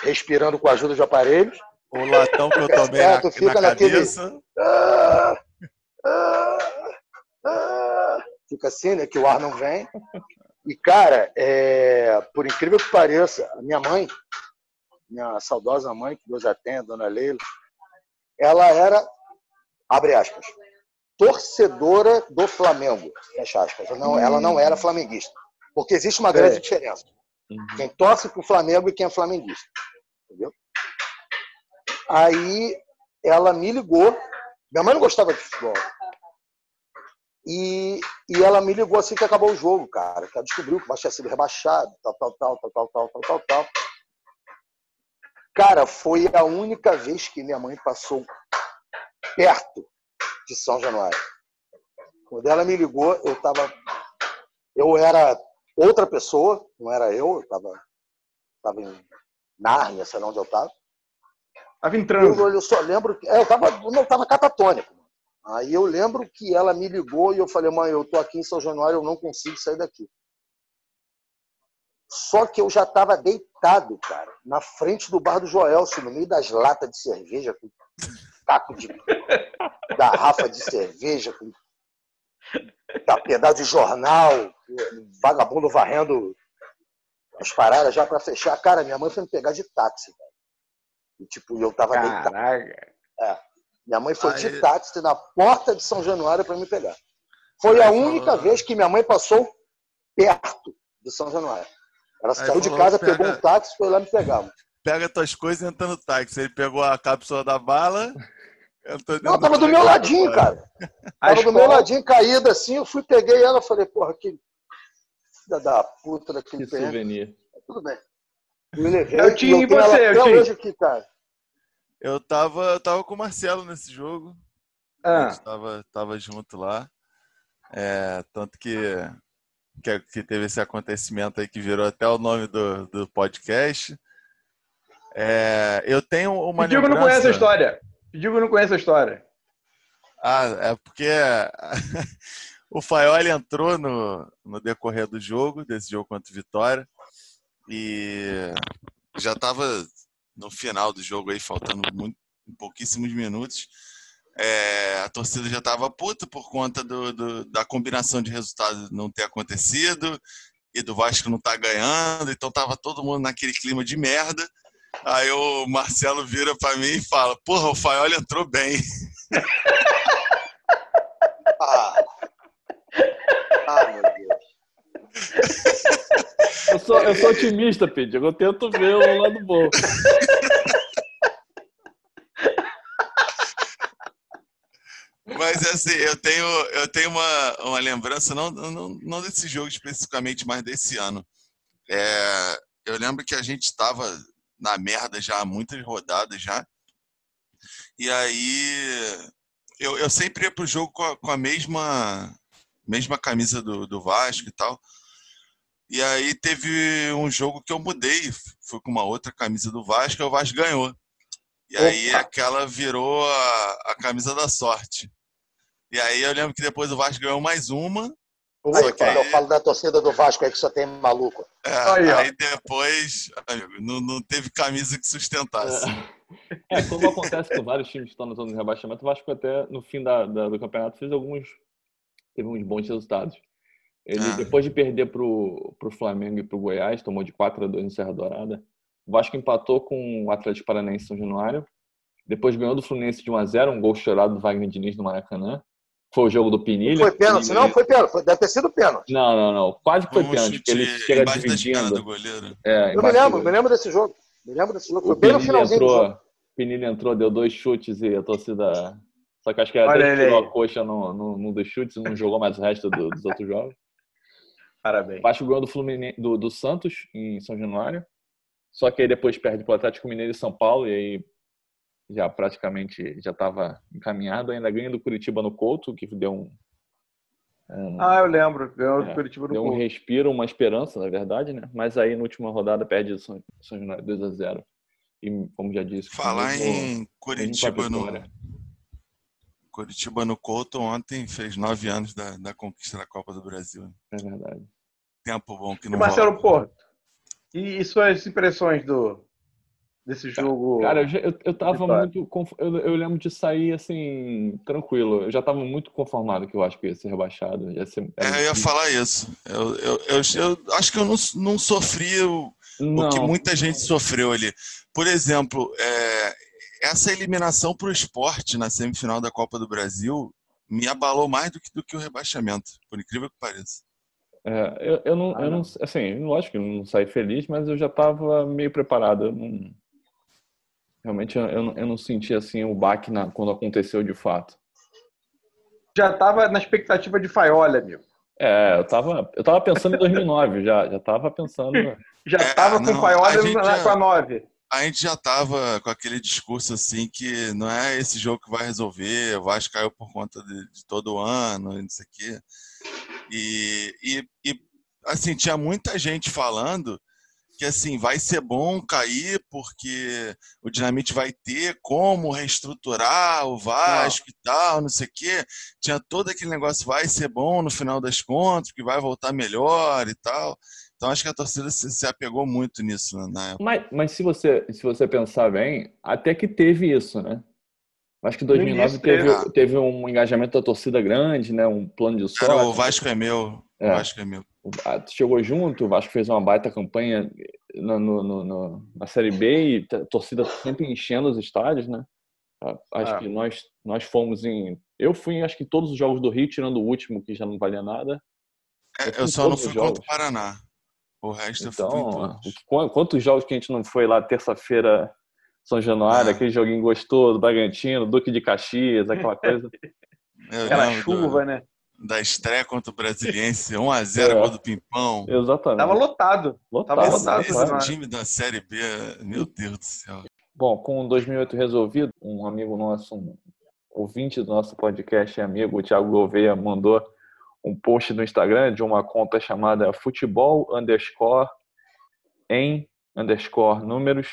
respirando com a ajuda de aparelhos. O latão que eu tomei É, na, tu fica na naquele- cabeça. Ah, ah, ah. Fica assim, né? Que o ar não vem. E, cara, é, por incrível que pareça, a minha mãe, minha saudosa mãe, que Deus a tenha, dona Leila, ela era, abre aspas, torcedora do Flamengo, fecha aspas. Ela não, ela não era flamenguista. Porque existe uma grande É. diferença. Quem torce pro Flamengo e quem é flamenguista. Entendeu? Aí ela me ligou. Minha mãe não gostava de futebol. E, e ela me ligou assim que acabou o jogo, cara. Que ela descobriu que o Vasco tinha sido rebaixado, tal, tal, tal, tal, tal, tal, tal, tal, tal. Cara, foi a única vez que minha mãe passou perto de São Januário. Quando ela me ligou, eu tava. Eu era outra pessoa, não era eu, eu tava, tava em Nárnia, sei lá onde eu tava. Tava em Eu, eu só lembro que. É, eu tava, não, tava catatônico. Aí eu lembro que ela me ligou e eu falei, mãe, eu tô aqui em São Januário, eu não consigo sair daqui. Só que eu já estava deitado, cara, na frente do bar do Joelso, no meio das latas de cerveja, com taco de garrafa de cerveja, com tá, pedaço de jornal, vagabundo varrendo as paradas já para fechar. Cara, minha mãe foi me pegar de táxi, velho. E, tipo, eu tava deitado. Caraca. Minha mãe foi de Aí- táxi na porta de São Januário para me pegar. Foi a única vez que minha mãe passou perto de São Januário. Ela Aí saiu de casa, pega- pegou um táxi e foi lá me pegar. mano. Pega tuas coisas e entra no táxi. Ele pegou a cápsula da bala. Não, tava do meu ladinho, cara. Tava do meu escola- ladinho, caída assim. Eu fui, peguei ela falei, porra, que filha da puta daquele Que souvenir. Tudo bem. Eu levei. Eu tinha- e e ela você, eu tinha? hoje aqui, cara. Eu tava, eu tava com o Marcelo nesse jogo. Ah, A gente tava, tava junto lá. É, tanto que, que, que teve esse acontecimento aí que virou até o nome do, do podcast. É, eu tenho uma não lembrança... conhece a história. Pedigo não conhece a história. Ah, é porque o Faioli entrou no, no decorrer do jogo, desse jogo contra o Vitória, e já estava no final do jogo aí, faltando muito, pouquíssimos minutos. É, a torcida já estava puta por conta do, do, da combinação de resultados não ter acontecido e do Vasco não estar tá ganhando, então tava todo mundo naquele clima de merda. Aí o Marcelo vira para mim e fala: Porra, o Faioli entrou bem. Ah. ah, meu Deus. Eu sou, eu sou otimista, Pedro. Eu tento ver o lado bom. Mas assim, eu tenho, eu tenho uma, uma lembrança, não, não, não desse jogo especificamente, mas desse ano. É, eu lembro que a gente estava na merda já há muitas rodadas já. E aí eu, eu sempre ia pro jogo com a, com a mesma, mesma camisa do, do Vasco e tal. E aí teve um jogo que eu mudei, fui com uma outra camisa do Vasco, e o Vasco ganhou. E aí Opa. aquela virou a, a camisa da sorte. E aí eu lembro que depois o Vasco ganhou mais uma. Aí, quando eu falo da torcida do Vasco aí que só tem maluco. É, aí, aí, depois, amigo, não, não teve camisa que sustentasse. É, é como acontece com vários times que estão na zona de rebaixamento, o Vasco até no fim da, da, do campeonato fez alguns. teve uns bons resultados. Ele, é. depois de perder para o Flamengo e para o Goiás, tomou de 4 a 2 no Serra Dourada. O Vasco empatou com o Atlético Paranaense São Januário. Depois ganhou do Fluminense de 1 a 0 um gol chorado do Wagner Diniz no Maracanã. Foi o jogo do Pinilha. Foi pênalti, não? Foi pênalti. Deve ter sido pênalti. Não, não, não. Quase foi pênalti, porque ele chega dividindo. É, eu me lembro, me lembro desse jogo. Me lembro desse jogo. Foi bem no finalzinho entrou, do jogo. Pinilha entrou, deu dois chutes e a torcida... Só que acho que até tirou a coxa num no, no, dos chutes e não jogou mais o resto do, dos outros jogos. Parabéns. O Vasco ganhou do, Fluminense, do, do Santos em São Januário. Só que aí depois perde para o Atlético Mineiro e São Paulo, e aí já praticamente já estava encaminhado. Ainda ganha do Curitiba no Couto, que deu um. um ah, eu lembro. Ganhou é, do Curitiba no deu Couto. um respiro, uma esperança, na verdade, né? Mas aí na última rodada perde o São, São Januário 2 a 0 E como já disse. Falar em Curitiba no. Curitiba no Couto ontem fez nove anos da, da conquista da Copa do Brasil. É verdade. Tempo bom que não. E Marcelo Porto. E, e suas impressões do desse jogo? Cara, eu, eu, eu tava muito. Eu, eu lembro de sair assim, tranquilo. Eu já tava muito conformado que eu acho que ia ser rebaixado. Ia ser, é, eu ia falar isso. Eu, eu, eu, eu, acho que eu não, não sofri o, não. o que muita gente sofreu ali. Por exemplo, é, essa eliminação para o esporte na semifinal da Copa do Brasil me abalou mais do que, do que o rebaixamento, por incrível que pareça. É, eu, eu, não, ah, eu não, assim, lógico que eu não saí feliz, mas eu já estava meio preparado. Eu não, realmente eu, eu, eu, não senti assim o baque na, quando aconteceu de fato. Já estava na expectativa de Faiola, amigo. É, eu tava, eu tava pensando em 2009 já, já tava pensando. já estava é, com Faiola com a 9 a gente já estava com aquele discurso assim que não é esse jogo que vai resolver, o Vasco caiu por conta de, de todo o ano, não sei o quê. E, e, e, assim, tinha muita gente falando que assim, vai ser bom cair porque o Dinamite vai ter como reestruturar o Vasco não. e tal, não sei o quê. Tinha todo aquele negócio, vai ser bom no final das contas, que vai voltar melhor e tal. Então acho que a torcida se, se apegou muito nisso né, na época. Mas, mas se, você, se você pensar bem, até que teve isso, né? Acho que 2009 teve, teve um engajamento da torcida grande, né? Um plano de sorte. Era o Vasco é meu. É. O Vasco é meu. Chegou junto, o Vasco fez uma baita campanha no, no, no, na Série B e a torcida sempre enchendo os estádios, né? Acho é. que nós, nós fomos em. Eu fui em acho que todos os jogos do Rio, tirando o último, que já não valia nada. Eu, é, eu só não fui contra o Paraná. O resto então, eu Quantos jogos que a gente não foi lá terça-feira, São Januário, é. aquele joguinho gostoso, Bragantino, Duque de Caxias, aquela coisa. aquela chuva, do, né? Da estreia contra o Brasiliense, 1x0 é. gol do Pimpão. Exatamente. Tava lotado. lotado Tava lotado. Esse, esse time da Série B, meu Deus do céu. Bom, com 2008 resolvido, um amigo nosso, um ouvinte do nosso podcast amigo, o Thiago Gouveia, mandou um post no Instagram de uma conta chamada futebol underscore em underscore números,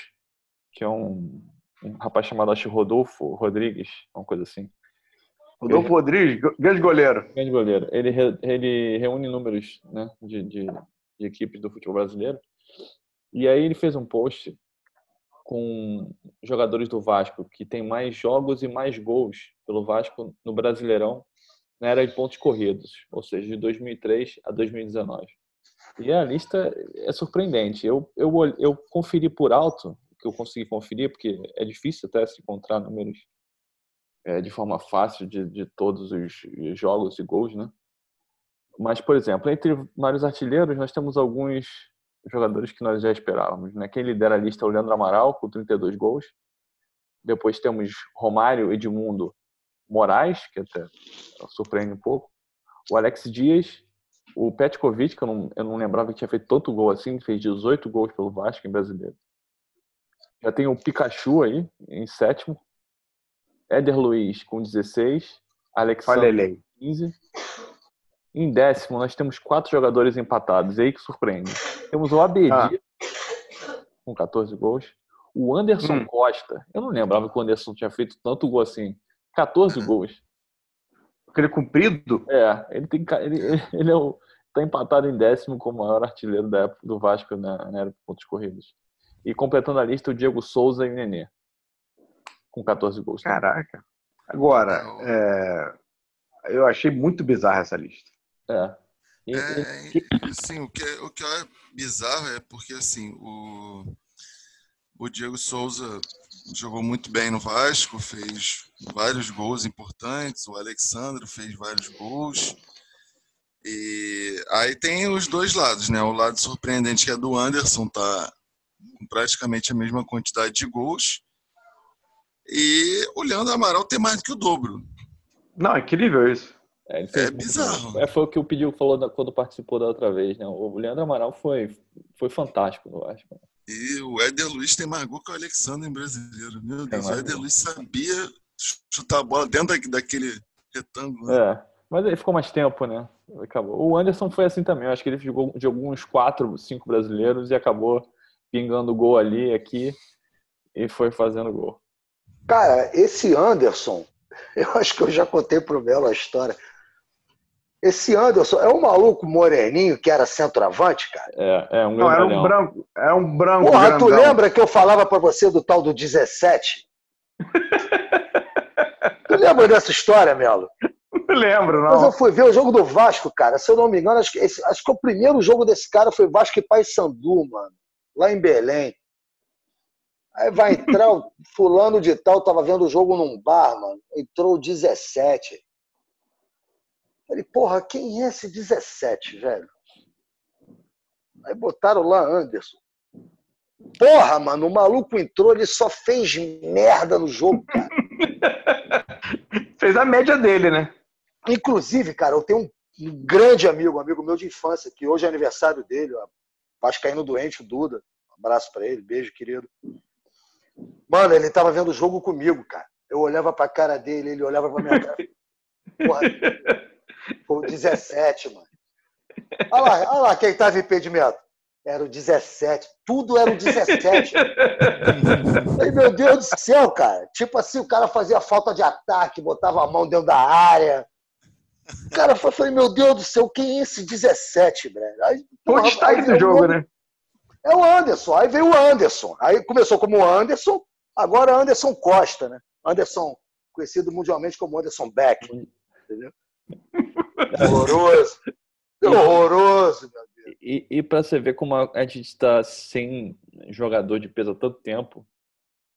que é um, um rapaz chamado acho Rodolfo Rodrigues, uma coisa assim. Rodolfo Rodrigues, grande goleiro. Grande goleiro. Ele, ele reúne números né, de, de, de equipes do futebol brasileiro. E aí ele fez um post com jogadores do Vasco que tem mais jogos e mais gols pelo Vasco no Brasileirão na era de pontos corridos, ou seja, de 2003 a 2019. E a lista é surpreendente. Eu, eu, eu conferi por alto, que eu consegui conferir, porque é difícil até se encontrar números é, de forma fácil de, de todos os jogos e gols, né? Mas, por exemplo, entre vários artilheiros, nós temos alguns jogadores que nós já esperávamos. Né? Quem lidera a lista é o Leandro Amaral, com 32 gols. Depois temos Romário, Edmundo, Moraes, que até surpreende um pouco. O Alex Dias, o Petkovic, que eu não, eu não lembrava que tinha feito tanto gol assim, fez 18 gols pelo Vasco em brasileiro. Já tem o Pikachu aí, em sétimo. Éder Luiz com 16. Alexandre com 15. Em décimo, nós temos quatro jogadores empatados. E aí que surpreende. Temos o Abedi, ah. com 14 gols. O Anderson hum. Costa. Eu não lembrava que o Anderson tinha feito tanto gol assim. 14 gols. Aquele cumprido? É, ele tem ele, ele é o, tá empatado em décimo como o maior artilheiro da época do Vasco na, na era de pontos corridos. E completando a lista, o Diego Souza e o Nenê. Com 14 gols. Caraca. Agora, é, eu achei muito bizarra essa lista. É. E, é, assim, o que, é, o que é bizarro é porque assim, o, o Diego Souza jogou muito bem no Vasco, fez vários gols importantes, o Alexandre fez vários gols. E aí tem os dois lados, né? O lado surpreendente que é do Anderson, tá com praticamente a mesma quantidade de gols. E o Leandro Amaral tem mais do que o dobro. Não, é incrível isso. É, é bizarro. É, foi o que o Pediu falou quando participou da outra vez, né? O Leandro Amaral foi, foi fantástico, eu acho. E o Éder Luiz tem mais gol que o Alexandre em brasileiro. Meu Deus, o Éder Luiz sabia chutar a bola dentro daquele retângulo. Né? É, mas ele ficou mais tempo, né? Acabou. O Anderson foi assim também. Eu acho que ele jogou, jogou uns quatro, cinco brasileiros e acabou pingando gol ali, aqui e foi fazendo gol. Cara, esse Anderson, eu acho que eu já contei pro Belo a história. Esse Anderson é um maluco moreninho que era centroavante, cara? É, é um Não, era um branco. É um branco. Porra, grandão. tu lembra que eu falava para você do tal do 17? tu lembra dessa história, Melo? Não lembro, não. Mas eu fui ver o jogo do Vasco, cara. Se eu não me engano, acho que, esse, acho que o primeiro jogo desse cara foi Vasco e Paysandu, mano. Lá em Belém. Aí vai entrar o fulano de tal, tava vendo o jogo num bar, mano. Entrou o 17. Falei, porra, quem é esse 17, velho? Aí botaram lá Anderson. Porra, mano, o maluco entrou, ele só fez merda no jogo, cara. fez a média dele, né? Inclusive, cara, eu tenho um grande amigo, um amigo meu de infância, que hoje é aniversário dele, ó, Vascaíno doente, o Duda. Um abraço para ele, beijo, querido. Mano, ele tava vendo o jogo comigo, cara. Eu olhava pra cara dele, ele olhava pra minha cara. Porra, foi o 17, mano. Olha lá, olha lá quem estava em impedimento. Era o 17. Tudo era o 17. Aí, meu Deus do céu, cara. Tipo assim, o cara fazia falta de ataque, botava a mão dentro da área. Cara, eu falei, meu Deus do céu, quem é esse 17, velho? Aí, o destaque do jogo, né? É o Anderson. Aí veio o Anderson. Aí começou como Anderson, agora Anderson Costa, né? Anderson, conhecido mundialmente como Anderson Beck. Entendeu? Horroroso. Horroroso, meu Deus. E, e para você ver como a gente está sem jogador de peso há tanto tempo,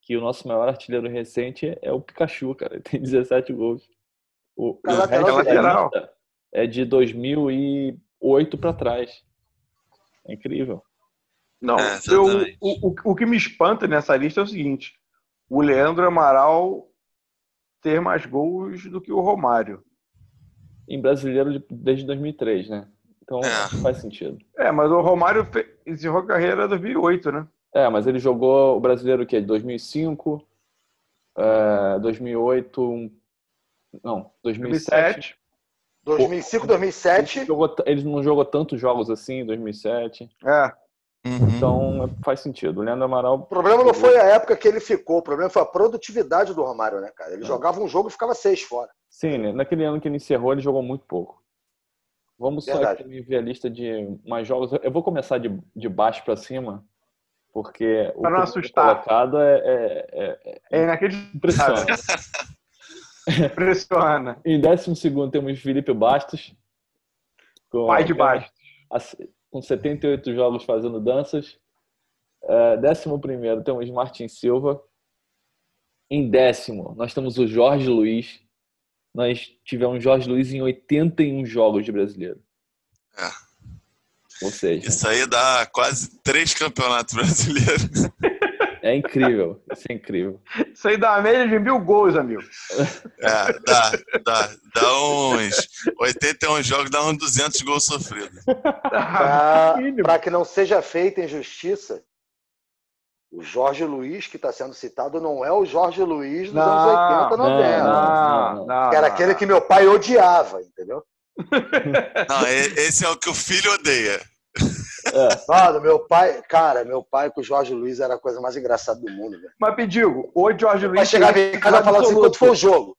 que o nosso maior artilheiro recente é o Pikachu, cara. Ele tem 17 gols. O, Caraca, o lateral. é de 2008 para trás. É incrível. Não, é, eu, o, o, o que me espanta nessa lista é o seguinte: o Leandro Amaral ter mais gols do que o Romário em brasileiro desde 2003, né? Então é. faz sentido. É, mas o Romário encerrou a carreira em 2008, né? É, mas ele jogou o brasileiro o quê? 2005, é, 2008, não, 2007. 2005, 2007. Ele, jogou, ele não jogou tantos jogos assim em 2007. É. Uhum. Então faz sentido. O Leandro Amaral. O problema não foi a época que ele ficou, o problema foi a produtividade do Romário, né, cara? Ele é. jogava um jogo e ficava seis fora. Sim, né? naquele ano que ele encerrou, ele jogou muito pouco. Vamos Verdade. só ver a lista de mais jogos. Eu vou começar de, de baixo para cima, Porque o Pra não primeiro assustar. colocado é, é, é- é É inacreditável. impressionante. Impressiona. em décimo segundo temos Felipe Bastos. Com, Pai de baixo. Com 78 jogos fazendo danças. É, décimo primeiro temos Martin Silva. Em décimo, nós temos o Jorge Luiz. Nós tivemos Jorge Luiz em 81 jogos de brasileiro. É. Ou seja, Isso aí dá quase três campeonatos brasileiros. é incrível. Isso é incrível. Isso aí dá uma média de mil gols, amigo. É, dá, dá, dá uns 81 jogos, dá uns 200 gols sofridos. Para que não seja feita injustiça, o Jorge Luiz que está sendo citado não é o Jorge Luiz dos Não, anos 80, 90. não. Não, não. Era aquele que meu pai odiava, entendeu? Não, esse é o que o filho odeia. Mano, meu pai, cara, meu pai com o Jorge Luiz era a coisa mais engraçada do mundo, velho. Mas pedigo, hoje Jorge Vai Luiz. chegar em casa e falar assim, quanto foi o jogo?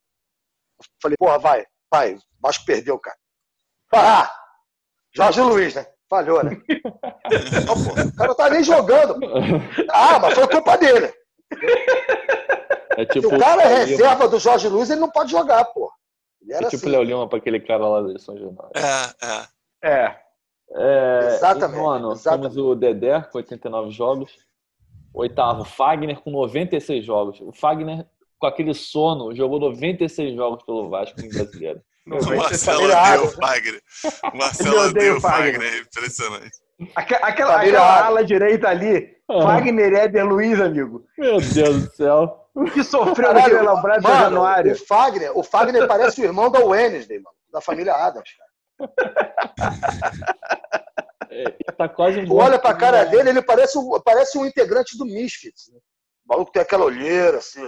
Eu falei, porra, vai, pai, acho que perdeu, cara. Ah, Jorge Luiz, né? Falhou, né? Não, pô, o cara não tá nem jogando. pô. Ah, mas foi culpa dele. É Se tipo o cara é reserva do Jorge Luiz, ele não pode jogar, pô. É tipo assim. Léo Lima para aquele cara lá de São Januário. É, é. É. É, Exatamente, nono, exatamente. temos o Dedé, com 89 jogos. Oitavo, Fagner, com 96 jogos. O Fagner, com aquele sono, jogou 96 jogos pelo Vasco em brasileiro. O Marcelo odeia Adams, o Fagner. O Marcelo odeia o Fagner. Fagner, é impressionante. Aque- Aquela, Família aquela Adams. ala direita ali, Ah, Wagner Éder Luiz, amigo, Meu Deus do céu. que sofreu Caralho, naquele lambrado de Januário. o Fagner, o Fagner parece o irmão da Wednesday, mano, da família Adams. Cara. É, tá quase um olha pra cara dele, ele parece um, parece um integrante do Misfits. Né? O maluco tem aquela olheira, assim.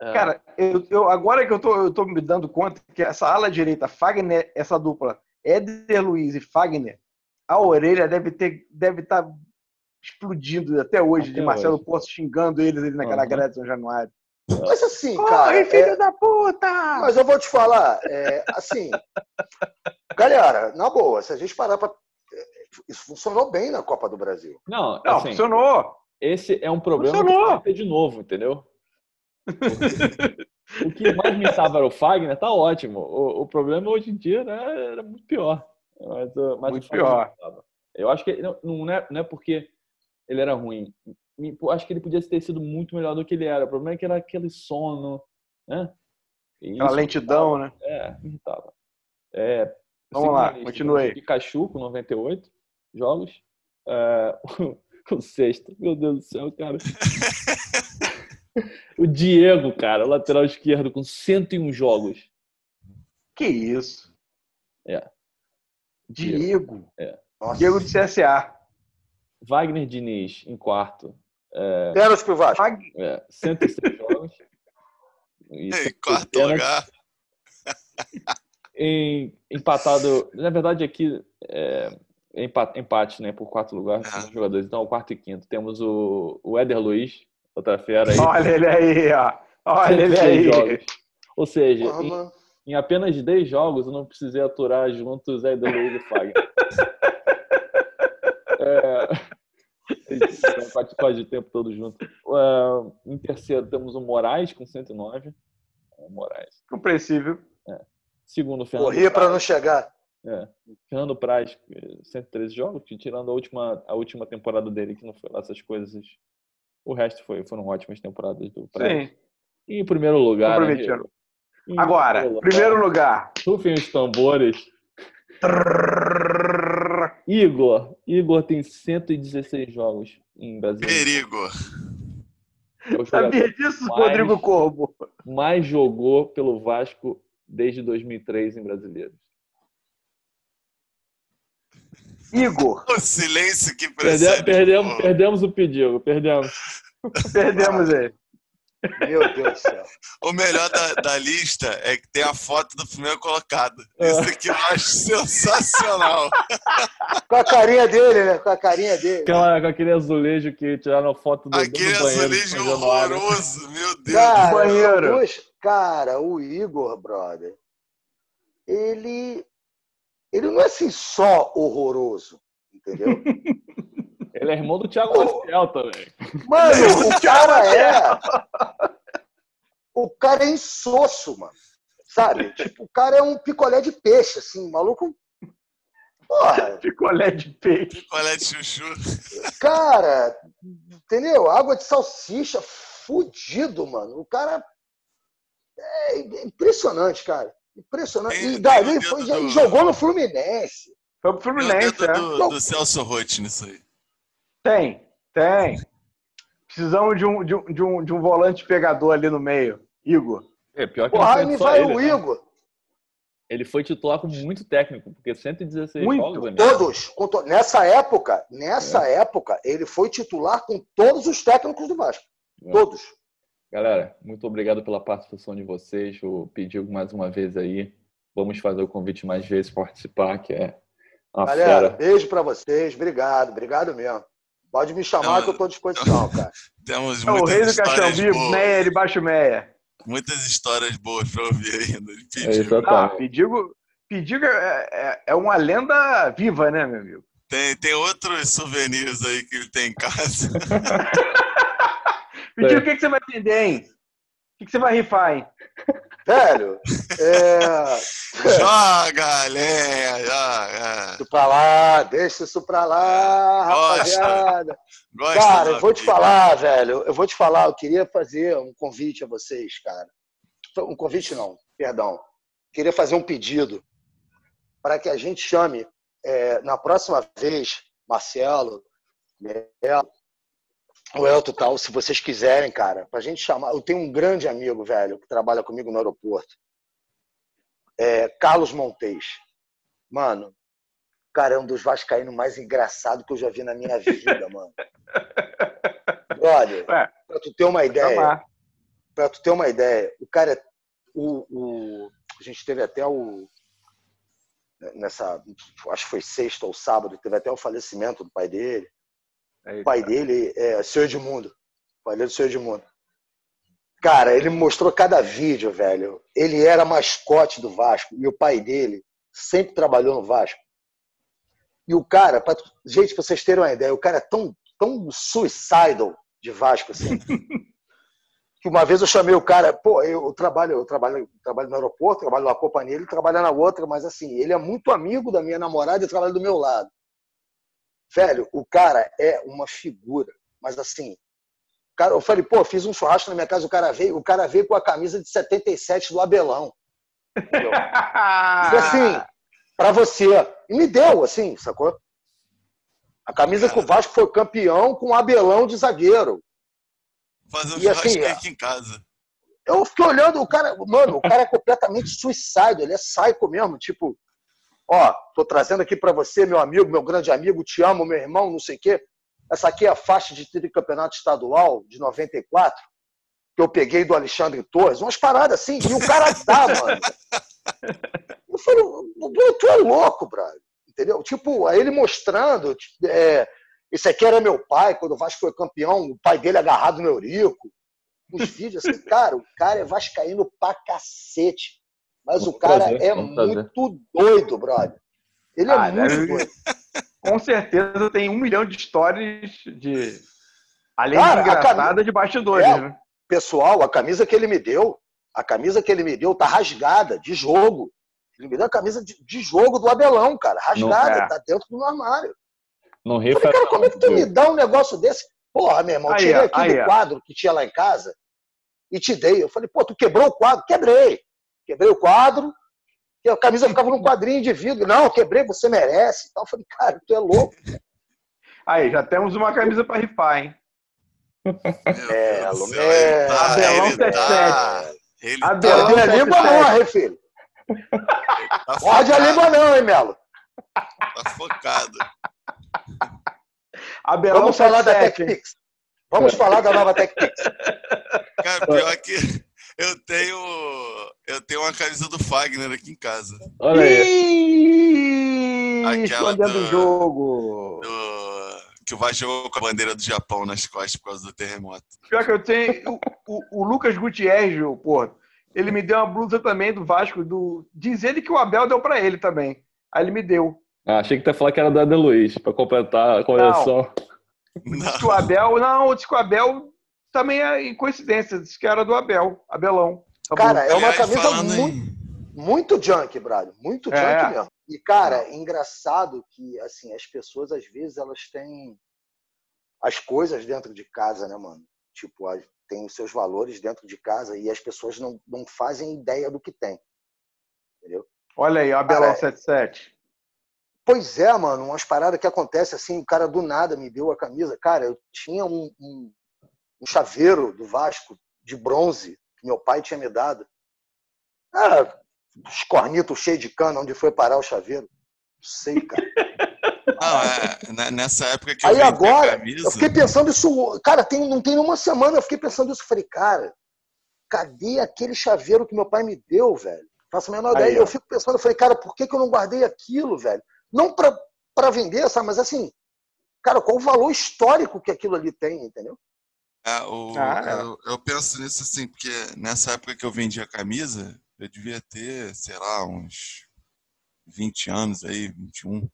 É, Cara, eu, eu- agora que eu tô, eu tô me dando conta que essa ala direita, Fagner, essa dupla, Éder Luiz e Fagner, a orelha deve ter deve estar explodindo até hoje, Até de Marcelo hoje. Poço xingando eles ali naquela Uhum. grade de São Januário. Mas assim, Corre, cara. filho é- da puta! mas eu vou te falar, é, assim. galera, na boa, se a gente parar pra. Isso funcionou bem na Copa do Brasil. Não, Não, assim, funcionou. esse é um problema que Funcionou. ter de novo, entendeu? o que mais me estava era o Fagner, tá ótimo. O, o problema hoje em dia né, era muito pior. Mas, mas Muito pior. Eu acho que não, não, é, não é porque ele era ruim. Acho que ele podia ter sido muito melhor do que ele era. O problema é que era aquele sono, né? Aquela lentidão, né? É, me irritava. É, Vamos lá, segundo, continue aí. temos o Pikachu com 98 jogos. É, o sexto, meu Deus do céu, cara. o Diego, cara, o lateral esquerdo com 101 jogos. Que isso. Diego. Diego. Nossa. Diego de CSA. Wagner Diniz em quarto. Pênalti pro Vasco. É, 106 jogos. E Em 106 quarto pênaltis. lugar. em, empatado. Na verdade, aqui é, empate, empate, né? Por quatro lugares, Ah. jogadores. Então, o quarto e quinto. Temos o, o Éder Luiz, outra fera aí. Olha ele aí, ó. Olha ele 106 aí. jogos. Ou seja, em, em apenas 10 jogos, eu não precisei aturar juntos Éder Luiz e Fagner. é, participaram de tempo todo junto. É, em terceiro, temos o Moraes com 109. É, Moraes. Compreensível. Segundo, o Fernando Corria pra Praz. não chegar. É. Fernando Praz, eh, 113 jogos, que tirando a última, a última temporada dele, que não foi lá essas coisas. O resto foi, foram ótimas temporadas do Praz. Sim. E em primeiro lugar. né? Em Agora, primeiro lugar. Rufem os tambores. Igor. Igor tem 116 jogos em Brasil. Perigo. Sabia disso, Mas- Rodrigo Corbo? mais jogou pelo Vasco desde 2003 em Brasileiros. Igor. O silêncio que precede. perdemos, pô. perdemos o pedido, perdemos. Perdemos ele. Meu Deus do céu. O melhor da, da lista é que tem a foto do primeiro colocado. É. Isso aqui eu acho sensacional. Com a carinha dele, né? Com a carinha dele. Aquela, com aquele azulejo que tiraram foto do, Aquele do banheiro. azulejo horroroso, meu Deus. Cara, banheiro. cara, o Igor, brother, ele, ele não é assim só horroroso, entendeu? Ele é irmão do Thiago Marcel também. Mano, o cara é. O cara é insosso, mano. Sabe? Tipo, o cara é um picolé de peixe, assim, maluco. Porra, Picolé de peixe. Picolé de chuchu. cara, entendeu? Água de salsicha, fudido, mano. O cara é impressionante, cara. Impressionante. Tem- E o foi, do- jogou no Fluminense. Foi pro Fluminense, dedo é. do, do Celso Rotti nisso aí. Tem, tem. Precisamos de um, de, um, de, um, de um volante pegador ali no meio. Igor. É, pior que Porra, não foi ele, o né? Igor. Ele foi titular com muito técnico, porque 116 Muito. jogos, amigo. Todos. com to- Nessa época, nessa É. época, ele foi titular com todos os técnicos do Vasco. É. Todos. Galera, muito obrigado pela participação de vocês. Eu pedi mais uma vez aí. Vamos fazer o convite mais vezes participar, que é uma Galera, fera. beijo pra vocês. Obrigado, obrigado mesmo. Pode me chamar Não, que eu tô à disposição, cara. Temos É o rei do Caixão histórias Vivo, boas. Meia de Baixo Meia. Muitas histórias boas pra ouvir ainda. Ele É pediu. Ah. Pedigo, Pedigo é, é, é uma lenda viva, né, meu amigo? Tem, tem outros souvenirs aí que ele tem em casa. Pedigo, o que, que você vai vender, hein? O que, que você vai rifar, hein? Velho, é... Joga, lenha, joga. Isso pra lá, deixa isso pra lá, Gosta. rapaziada. Gosta Cara, eu vou te falar, velho. Eu vou te falar, eu queria fazer um convite a vocês, cara. Um convite não, perdão. Queria fazer um pedido para que a gente chame é, na próxima vez, Marcelo, Melo, o Elton e tal, se vocês quiserem, cara, pra gente chamar. Eu tenho um grande amigo, velho, que trabalha comigo no aeroporto. É, Carlos Montes. Mano, cara é um dos vascaínos mais engraçados que eu já vi na minha vida, mano. Brother, Ué, pra tu ter uma ideia, pra tu ter uma ideia, o cara é. O, o, a gente teve até o. Nessa. Acho que foi sexta ou sábado, teve até o falecimento do pai dele. Aí, O pai dele é seu Edmundo. O pai dele é seu Edmundo. Cara, ele me mostrou cada vídeo, velho. Ele era mascote do Vasco e o pai dele sempre trabalhou no Vasco. E o cara, pra, gente, pra vocês terem uma ideia, o cara é tão, tão suicidal de Vasco assim. que uma vez eu chamei o cara, pô, eu trabalho, eu trabalho, eu trabalho no aeroporto, trabalho na companhia, ele trabalha na outra, mas assim, ele é muito amigo da minha namorada e trabalha do meu lado. Velho, o cara é uma figura, mas assim, cara, eu falei, pô, fiz um churrasco na minha casa, o cara veio, o cara veio com a camisa de 77 do Abelão. Entendeu? E assim, pra você. E me deu, assim, sacou? A camisa que o Vasco foi campeão com o Abelão de zagueiro. Fazer um E assim, churrasco é- aqui em casa. Eu fiquei olhando, o cara, mano, o cara é completamente suicide, ele é psycho mesmo, tipo, ó, tô trazendo aqui pra você, meu amigo, meu grande amigo, te amo, meu irmão, não sei o quê. Essa aqui é a faixa de tricampeonato estadual de 94, que eu peguei do Alexandre Torres, umas paradas assim, e o cara dá, mano. Eu falei, tu é louco, brother. Entendeu? Tipo, aí ele mostrando, é, esse aqui era meu pai, quando o Vasco foi campeão, o pai dele agarrado no Eurico. Os vídeos, assim, cara, o cara é vascaíno pra cacete. Mas o cara é muito doido, brother. Ele é Ah, muito deve- doido. Com certeza tem um milhão de histórias de. Além Cara, de engraçada, cami- de bastidores, É. né? Pessoal, a camisa que ele me deu, a camisa que ele me deu tá rasgada, de jogo. Ele me deu a camisa de, de jogo do Abelão, cara. Rasgada, Não, é. tá dentro do meu armário. Não Eu rifa falei, cara, como é que tu me dá um negócio desse? Porra, meu irmão, eu Aí, tirei aqui aí, do ó. quadro que tinha lá em casa e te dei. Eu falei, pô, tu quebrou o quadro? Quebrei. Quebrei o quadro, e a camisa ficava num quadrinho de vidro. Não, quebrei, você merece. Então, eu falei, cara, tu é louco. Aí, já temos uma camisa pra rifar, hein? É, Alô, é, ele tá, Abelão ele tá, 77. ele Abelão língua 77. não, hein, filho? tá Morde a língua não, hein, Melo? Tá focado. Abelão Vamos falar da 77. TechPix. Vamos falar da nova TechPix. Cara, pior que eu tenho, eu tenho uma camisa do Fagner aqui em casa. Olha aí. Aquela escondendo do- o jogo. do- que o Vasco jogou com a bandeira do Japão nas costas por causa do terremoto. Pior que eu tenho. O, o- o Lucas Gutierrez, pô, ele me deu uma blusa também do Vasco. Do, diz ele que o Abel deu pra ele também. Aí ele me deu. Ah, achei que tu ia falar que era da De Luiz, pra completar a coleção. Não. Que o Abel, não, diz que o Abel também é em coincidência, diz que era do Abel, Abelão. Tá Cara, é uma Aliás, camisa muito, em- muito junk, brother. Muito junk É. mesmo. E, cara, é engraçado que, assim, as pessoas, às vezes, elas têm as coisas dentro de casa, né, mano? Tipo, tem os seus valores dentro de casa e as pessoas não, não fazem ideia do que tem. Olha aí, o Abelão Cara, 77. Pois é, mano, umas paradas que acontecem assim, o cara do nada me deu a camisa. Cara, eu tinha um, um, um chaveiro do Vasco de bronze que meu pai tinha me dado. Ah, os cornitos cheios de cana, onde foi parar o chaveiro? Não sei, cara. Não, é, né, nessa época que eu Aí a agora, camisa, eu fiquei pensando isso, cara, tem, não tem uma semana, eu fiquei pensando isso. Falei, cara, cadê aquele chaveiro que meu pai me deu, velho? Faço a menor Aí, ideia. ó. Eu fico pensando, eu falei, cara, por que, que eu não guardei aquilo, velho? Não pra, pra vender, sabe? Mas assim, cara, qual o valor histórico que aquilo ali tem, entendeu? É, o- Ah, é. eu, eu penso nisso assim, porque nessa época que eu vendi a camisa, eu devia ter, sei lá, uns 20 anos aí, 21,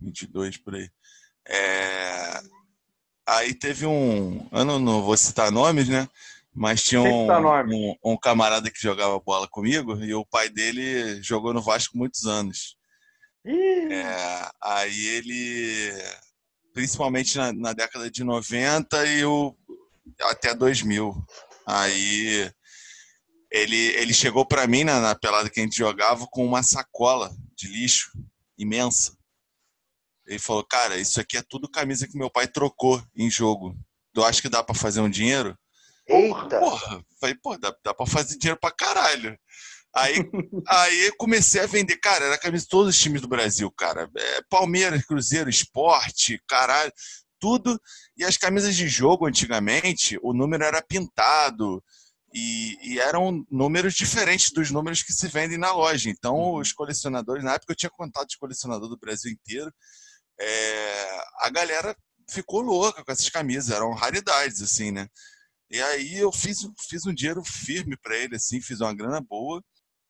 22 por aí. É, aí teve um, eu não, não vou citar nomes, né? Mas tinha um, um, um camarada que jogava bola comigo e o pai dele jogou no Vasco muitos anos. É, aí ele, principalmente na, na década de 90 e o, até 2000, aí ele, ele chegou para mim na, na pelada que a gente jogava com uma sacola de lixo imensa. Ele falou, cara, isso aqui é tudo camisa que meu pai trocou em jogo. Tu acha que dá para fazer um dinheiro? Eita! Porra, falei, pô, dá, dá pra fazer dinheiro pra caralho. Aí, aí comecei a vender, cara, era camisa de todos os times do Brasil, cara. É, Palmeiras, Cruzeiro, Esporte, caralho, tudo. E as camisas de jogo, antigamente, o número era pintado. E, e eram números diferentes dos números que se vendem na loja. Então, os colecionadores, na época eu tinha contato de colecionador do Brasil inteiro, é, a galera ficou louca com essas camisas, eram raridades, assim, né? E aí eu fiz, fiz um dinheiro firme pra ele, assim, fiz uma grana boa.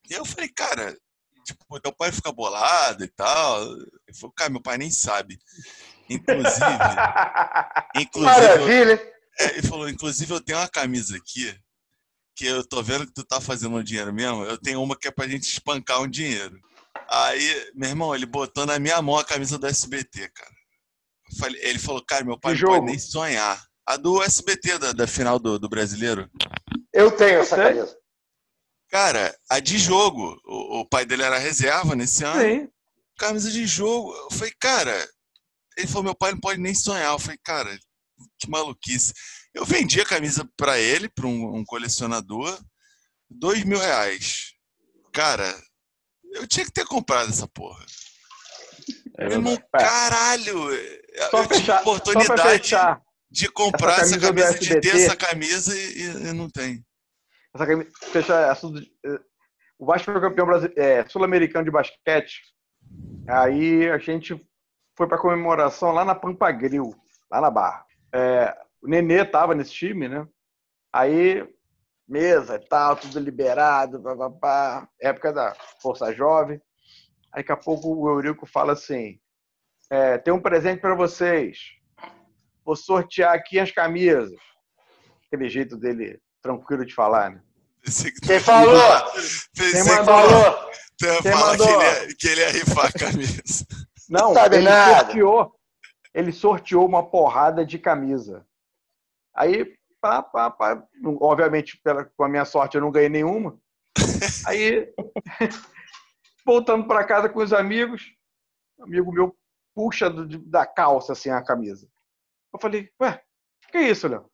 E eu falei, cara, tipo, teu pai fica bolado e tal. Ele falou, cara, meu pai nem sabe. Inclusive, inclusive, eu- Maravilha! é, ele falou, inclusive eu tenho uma camisa aqui, que eu tô vendo que tu tá fazendo um dinheiro mesmo, eu tenho uma que é pra gente espancar um dinheiro. Aí, meu irmão, ele botou na minha mão a camisa do SBT, cara. Eu falei- ele falou, cara, meu pai Que não pode nem sonhar. A do SBT, da, da final do, do brasileiro. Eu tenho essa camisa. Cara, a de jogo. O, o pai dele era reserva nesse ano. Sim. Camisa de jogo. Eu falei, cara. Ele falou, meu pai não pode nem sonhar. Eu falei, cara, que maluquice. Eu vendi a camisa pra ele, pra um, um colecionador, dois mil reais. Cara, eu tinha que ter comprado essa porra. É Meu irmão, verdade. caralho! Só, eu tive fechar, pra oportunidade de comprar essa essa camisa do camisa, de ter essa camisa e, e- e não tem. Essa camisa, de- eh, o Vasco foi campeão eh, sul-americano de basquete. Aí a gente foi para comemoração lá na Pampa Grill, lá na Barra. É, o Nenê tava nesse time, né? Aí, mesa e tal, tudo liberado, época da Força Jovem. Aí daqui a pouco o Eurico fala assim: é, tem um presente para vocês. Vou sortear aqui as camisas. Aquele jeito dele tranquilo de falar, né? Quem falou? Quem que mandou? Quem falar que mandou? ele, ia, que ele ia rifar a camisa. Não, Sabe ele nada. sorteou. Ele sorteou uma porrada de camisa. Aí, pá, pá, pá, obviamente, pela, com a minha sorte, eu não ganhei nenhuma. Aí, voltando para casa com os amigos, um amigo meu puxa do- da calça assim a camisa. Eu falei, ué, que isso, Léo?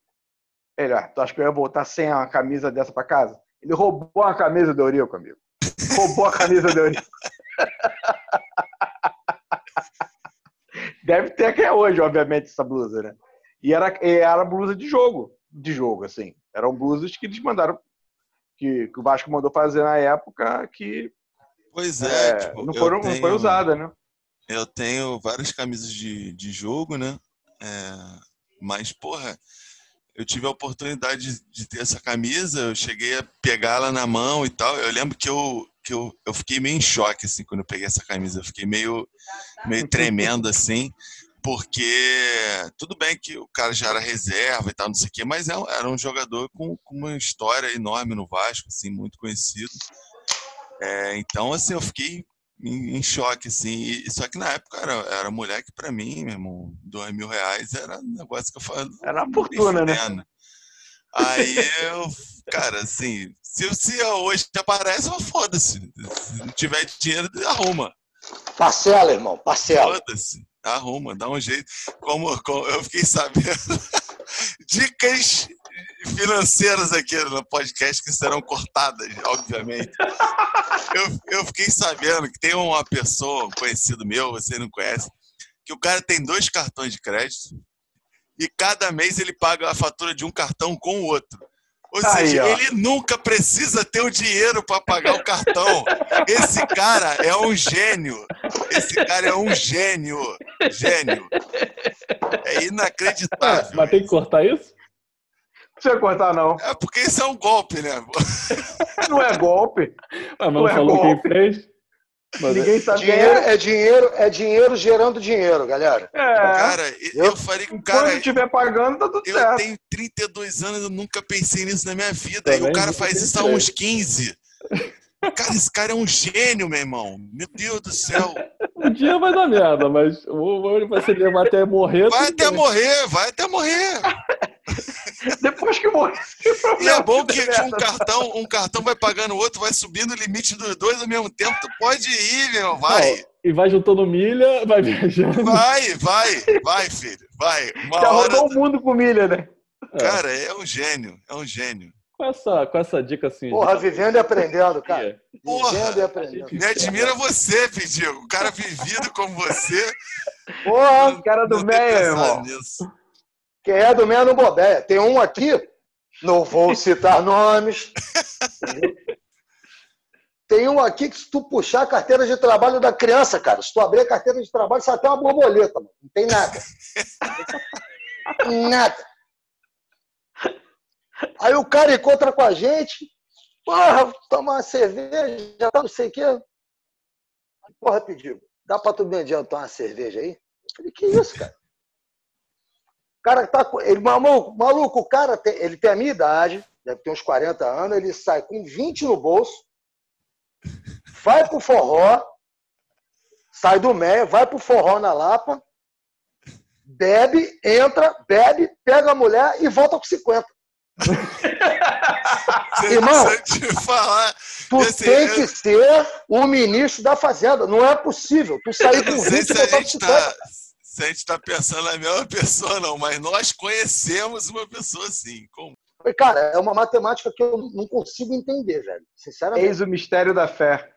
Ele, ah, tu acha que eu ia voltar sem uma camisa dessa para casa? Ele roubou a camisa do Eurico, amigo. Roubou a camisa do Eurico. Deve ter até hoje, obviamente, essa blusa, né? E era, era blusa de jogo, de jogo, assim. Eram blusas que eles mandaram, que, que o Vasco mandou fazer na época, que Pois é, é, tipo, não, foram, não foi tenho- usada, né? Eu tenho várias camisas de, de jogo, né? É, mas, porra, eu tive a oportunidade de, de ter essa camisa, eu cheguei a pegá-la na mão e tal. Eu lembro que eu, que eu, eu fiquei meio em choque, assim, quando eu peguei essa camisa. Eu fiquei meio, meio tremendo, assim, porque tudo bem que o cara já era reserva e tal, não sei o quê, mas é era um jogador com, com uma história enorme no Vasco, assim, muito conhecido. É, então, assim, eu fiquei em, em, choque, assim. E, só que na época era, era moleque para mim, meu irmão, dois mil reais era um negócio que eu falava. Era uma fortuna, né? Aí eu, cara, assim, se, se hoje aparece, eu foda-se. Se não tiver dinheiro, arruma. Parcela, irmão, parcela. Foda-se, arruma, dá um jeito. Como, como eu fiquei sabendo, dicas financeiras aqui no podcast que serão cortadas, obviamente. Eu, eu fiquei sabendo que tem uma pessoa, um conhecido meu, você não conhece, que o cara tem dois cartões de crédito e cada mês ele paga a fatura de um cartão com o outro. Ou seja, ele nunca precisa ter o dinheiro para pagar o cartão. Esse cara é um gênio. Esse cara é um gênio. Gênio. É inacreditável. Mas tem que cortar isso? Não precisa cortar, não. É porque isso é um golpe, né? Não é golpe. Ah, não, não é falou golpe. quem fez? Mas Ninguém sabe dinheiro é dinheiro, é dinheiro gerando dinheiro, galera. É. Cara, eu, eu falei com o cara. Quando estiver pagando, tá tudo eu certo. Eu tenho 32 anos, eu nunca pensei nisso na minha vida. Também e o cara faz isso há uns 15. Cara, esse cara é um gênio, meu irmão. Meu Deus do céu. Um dia vai dar merda, mas o vai até morrer. Vai até morrer, vai até morrer. Depois que morrer. E é bom que, que um cartão, um cartão vai pagando o outro, vai subindo o limite dos dois ao mesmo tempo. Tu pode ir, meu, vai. e vai juntando milha, vai viajando. Vai, vai, vai, filho, vai. Uma Já hora... rodou o mundo com milha, né? Cara, é um gênio, é um gênio. Com essa, com essa dica assim. Porra, vivendo e aprendendo, cara. Porra, vivendo e aprendendo. Me admira você, Pedigo. Um cara vivido como você. Porra, o cara do Meia, irmão. Nisso. Quem é do Meia não bobeia. Tem um aqui, não vou citar nomes. Tem um aqui que se tu puxar a carteira de trabalho da criança, cara, se tu abrir a carteira de trabalho, sai até uma borboleta, mano. Não tem nada. nada. Aí o cara encontra com a gente, porra, toma uma cerveja, já não sei o quê. Porra, pediu, dá pra tu me adiantar uma cerveja aí? Eu falei, que isso, cara? O cara tá. Ele, maluco, maluco, o cara tem, ele tem a minha idade, deve ter uns 40 anos, ele sai com 20 no bolso, vai pro forró, sai do Meia, vai pro forró na Lapa, bebe, entra, bebe, pega a mulher e volta com 50. Irmão, falar, tu esse... tem que ser o ministro da Fazenda. Não é possível. Tu sair com 20 e botar se tá, se a gente está pensando na mesma pessoa, não, mas nós conhecemos uma pessoa assim. Como? Cara, é uma matemática que eu não consigo entender, velho. Sinceramente. Eis o mistério da fé.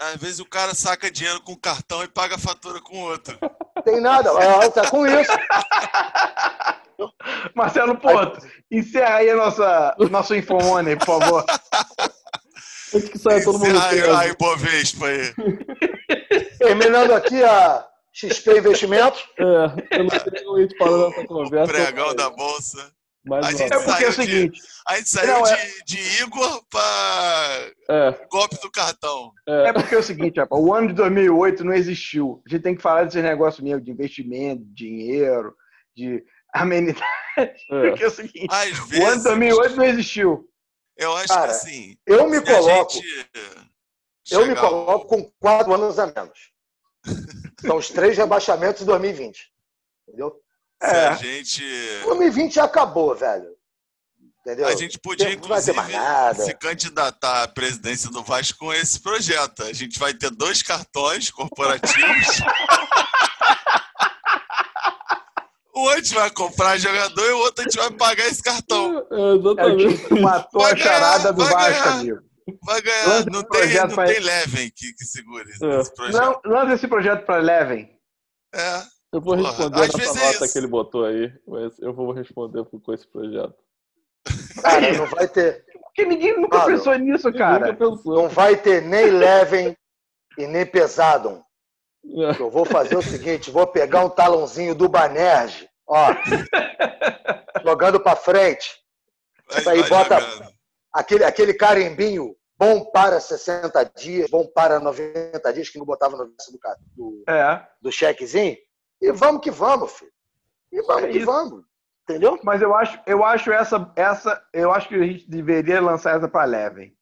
Às vezes o cara saca dinheiro com cartão e paga a fatura com outro. Tem nada, tá com isso. Marcelo Porto, encerra aí a nossa, nosso Infomone, por favor. Antes que saia todo mundo. Aí, aí, Bovespa aí. Terminando aqui a XP Investimentos. É, eu não sei como a gente parou nessa conversa. O pregão da Bolsa. Mas a gente é porque é o seguinte. De, a gente saiu não, de, é... de, Igor para é. golpe do cartão. É. é. porque é o seguinte, rapaz, o ano de 2008 não existiu. A gente tem que falar desses negócios mesmo de investimento, de dinheiro, de amenidade. É. Porque é o seguinte, Às o vezes, ano de 2008 não existiu. Eu acho Cara, que assim. Eu me coloco. Eu me coloco com quatro anos a menos. São os três rebaixamentos de 2020. Entendeu? É. a gente. 2020 já acabou, velho. Entendeu? A gente podia, inclusive, se candidatar à presidência do Vasco com esse projeto. A gente vai ter dois cartões corporativos. o outro vai comprar jogador e o outro a gente vai pagar esse cartão. É, exatamente. É, matou vai a charada do Vasco, amigo. Vai ganhar. não tem, não pra... tem Leven que, que segure é. esse projeto. Não, lança esse projeto para Leven. É. Eu vou responder Porra, nessa é nota que ele botou aí, mas eu vou responder com esse projeto. Cara, não vai ter. Porque ninguém nunca Mano, pensou nisso, cara. Pensou. Não vai ter nem Leven e nem Pesadon. É. Eu vou fazer o seguinte: vou pegar um talãozinho do Banerj, ó, jogando para frente. Isso aí bota aquele, aquele carimbinho bom para 60 dias, bom para 90 dias, que não botava no do, do, é. do chequezinho. E vamos que vamos, filho. E vamos É que isso. vamos. Entendeu? Mas eu acho, eu acho essa, essa, eu acho que a gente deveria lançar essa para Leven.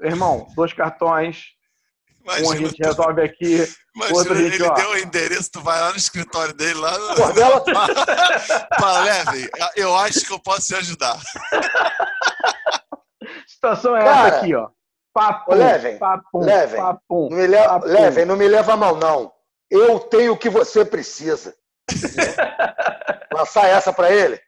Irmão, dois cartões, um a Imagina, gente resolve aqui, imagina outro a gente, ele ó. deu o endereço, tu vai lá no escritório dele, lá no... Cordela, Fala, Leve, eu acho que eu posso te ajudar. situação é Cara, essa aqui, ó. Papo, papo, Leven, papo. não me leva, Papo. levem, não me leva a mal, não. Eu tenho o que você precisa. Lançar essa para ele?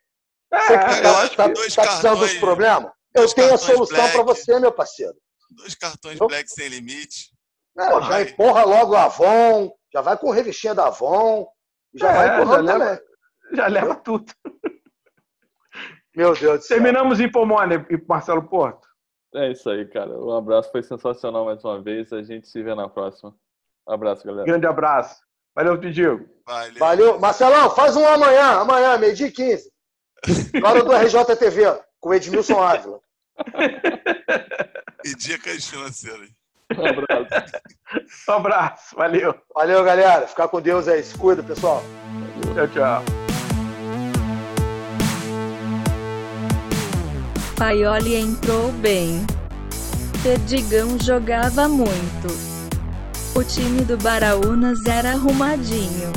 Você que É, tá, tá- tá precisando dos problemas? Eu tenho a solução para você, meu parceiro. Dois cartões Eu- black sem limite. É, Pô, já empurra logo a Avon, já vai com revistinha da Avon, já É, vai já empurrando leva- também. já leva tudo. Meu Deus do céu. Terminamos em Pomone e Marcelo Porto. É isso aí, cara. Um abraço, foi sensacional mais uma vez. A gente se vê na próxima. Um abraço, galera. Grande abraço. Valeu, Didigo. Valeu. Valeu. Marcelão, faz um amanhã, amanhã, meio-dia e 15. Na hora do RJTV, com o Edmilson Ávila. E dicas financeiras. Um abraço. Um abraço. Valeu. Valeu, galera. Ficar com Deus aí. Se cuida, pessoal. Tchau, tchau. Paioli entrou bem. Perdigão jogava muito. O time do Baraunas era arrumadinho.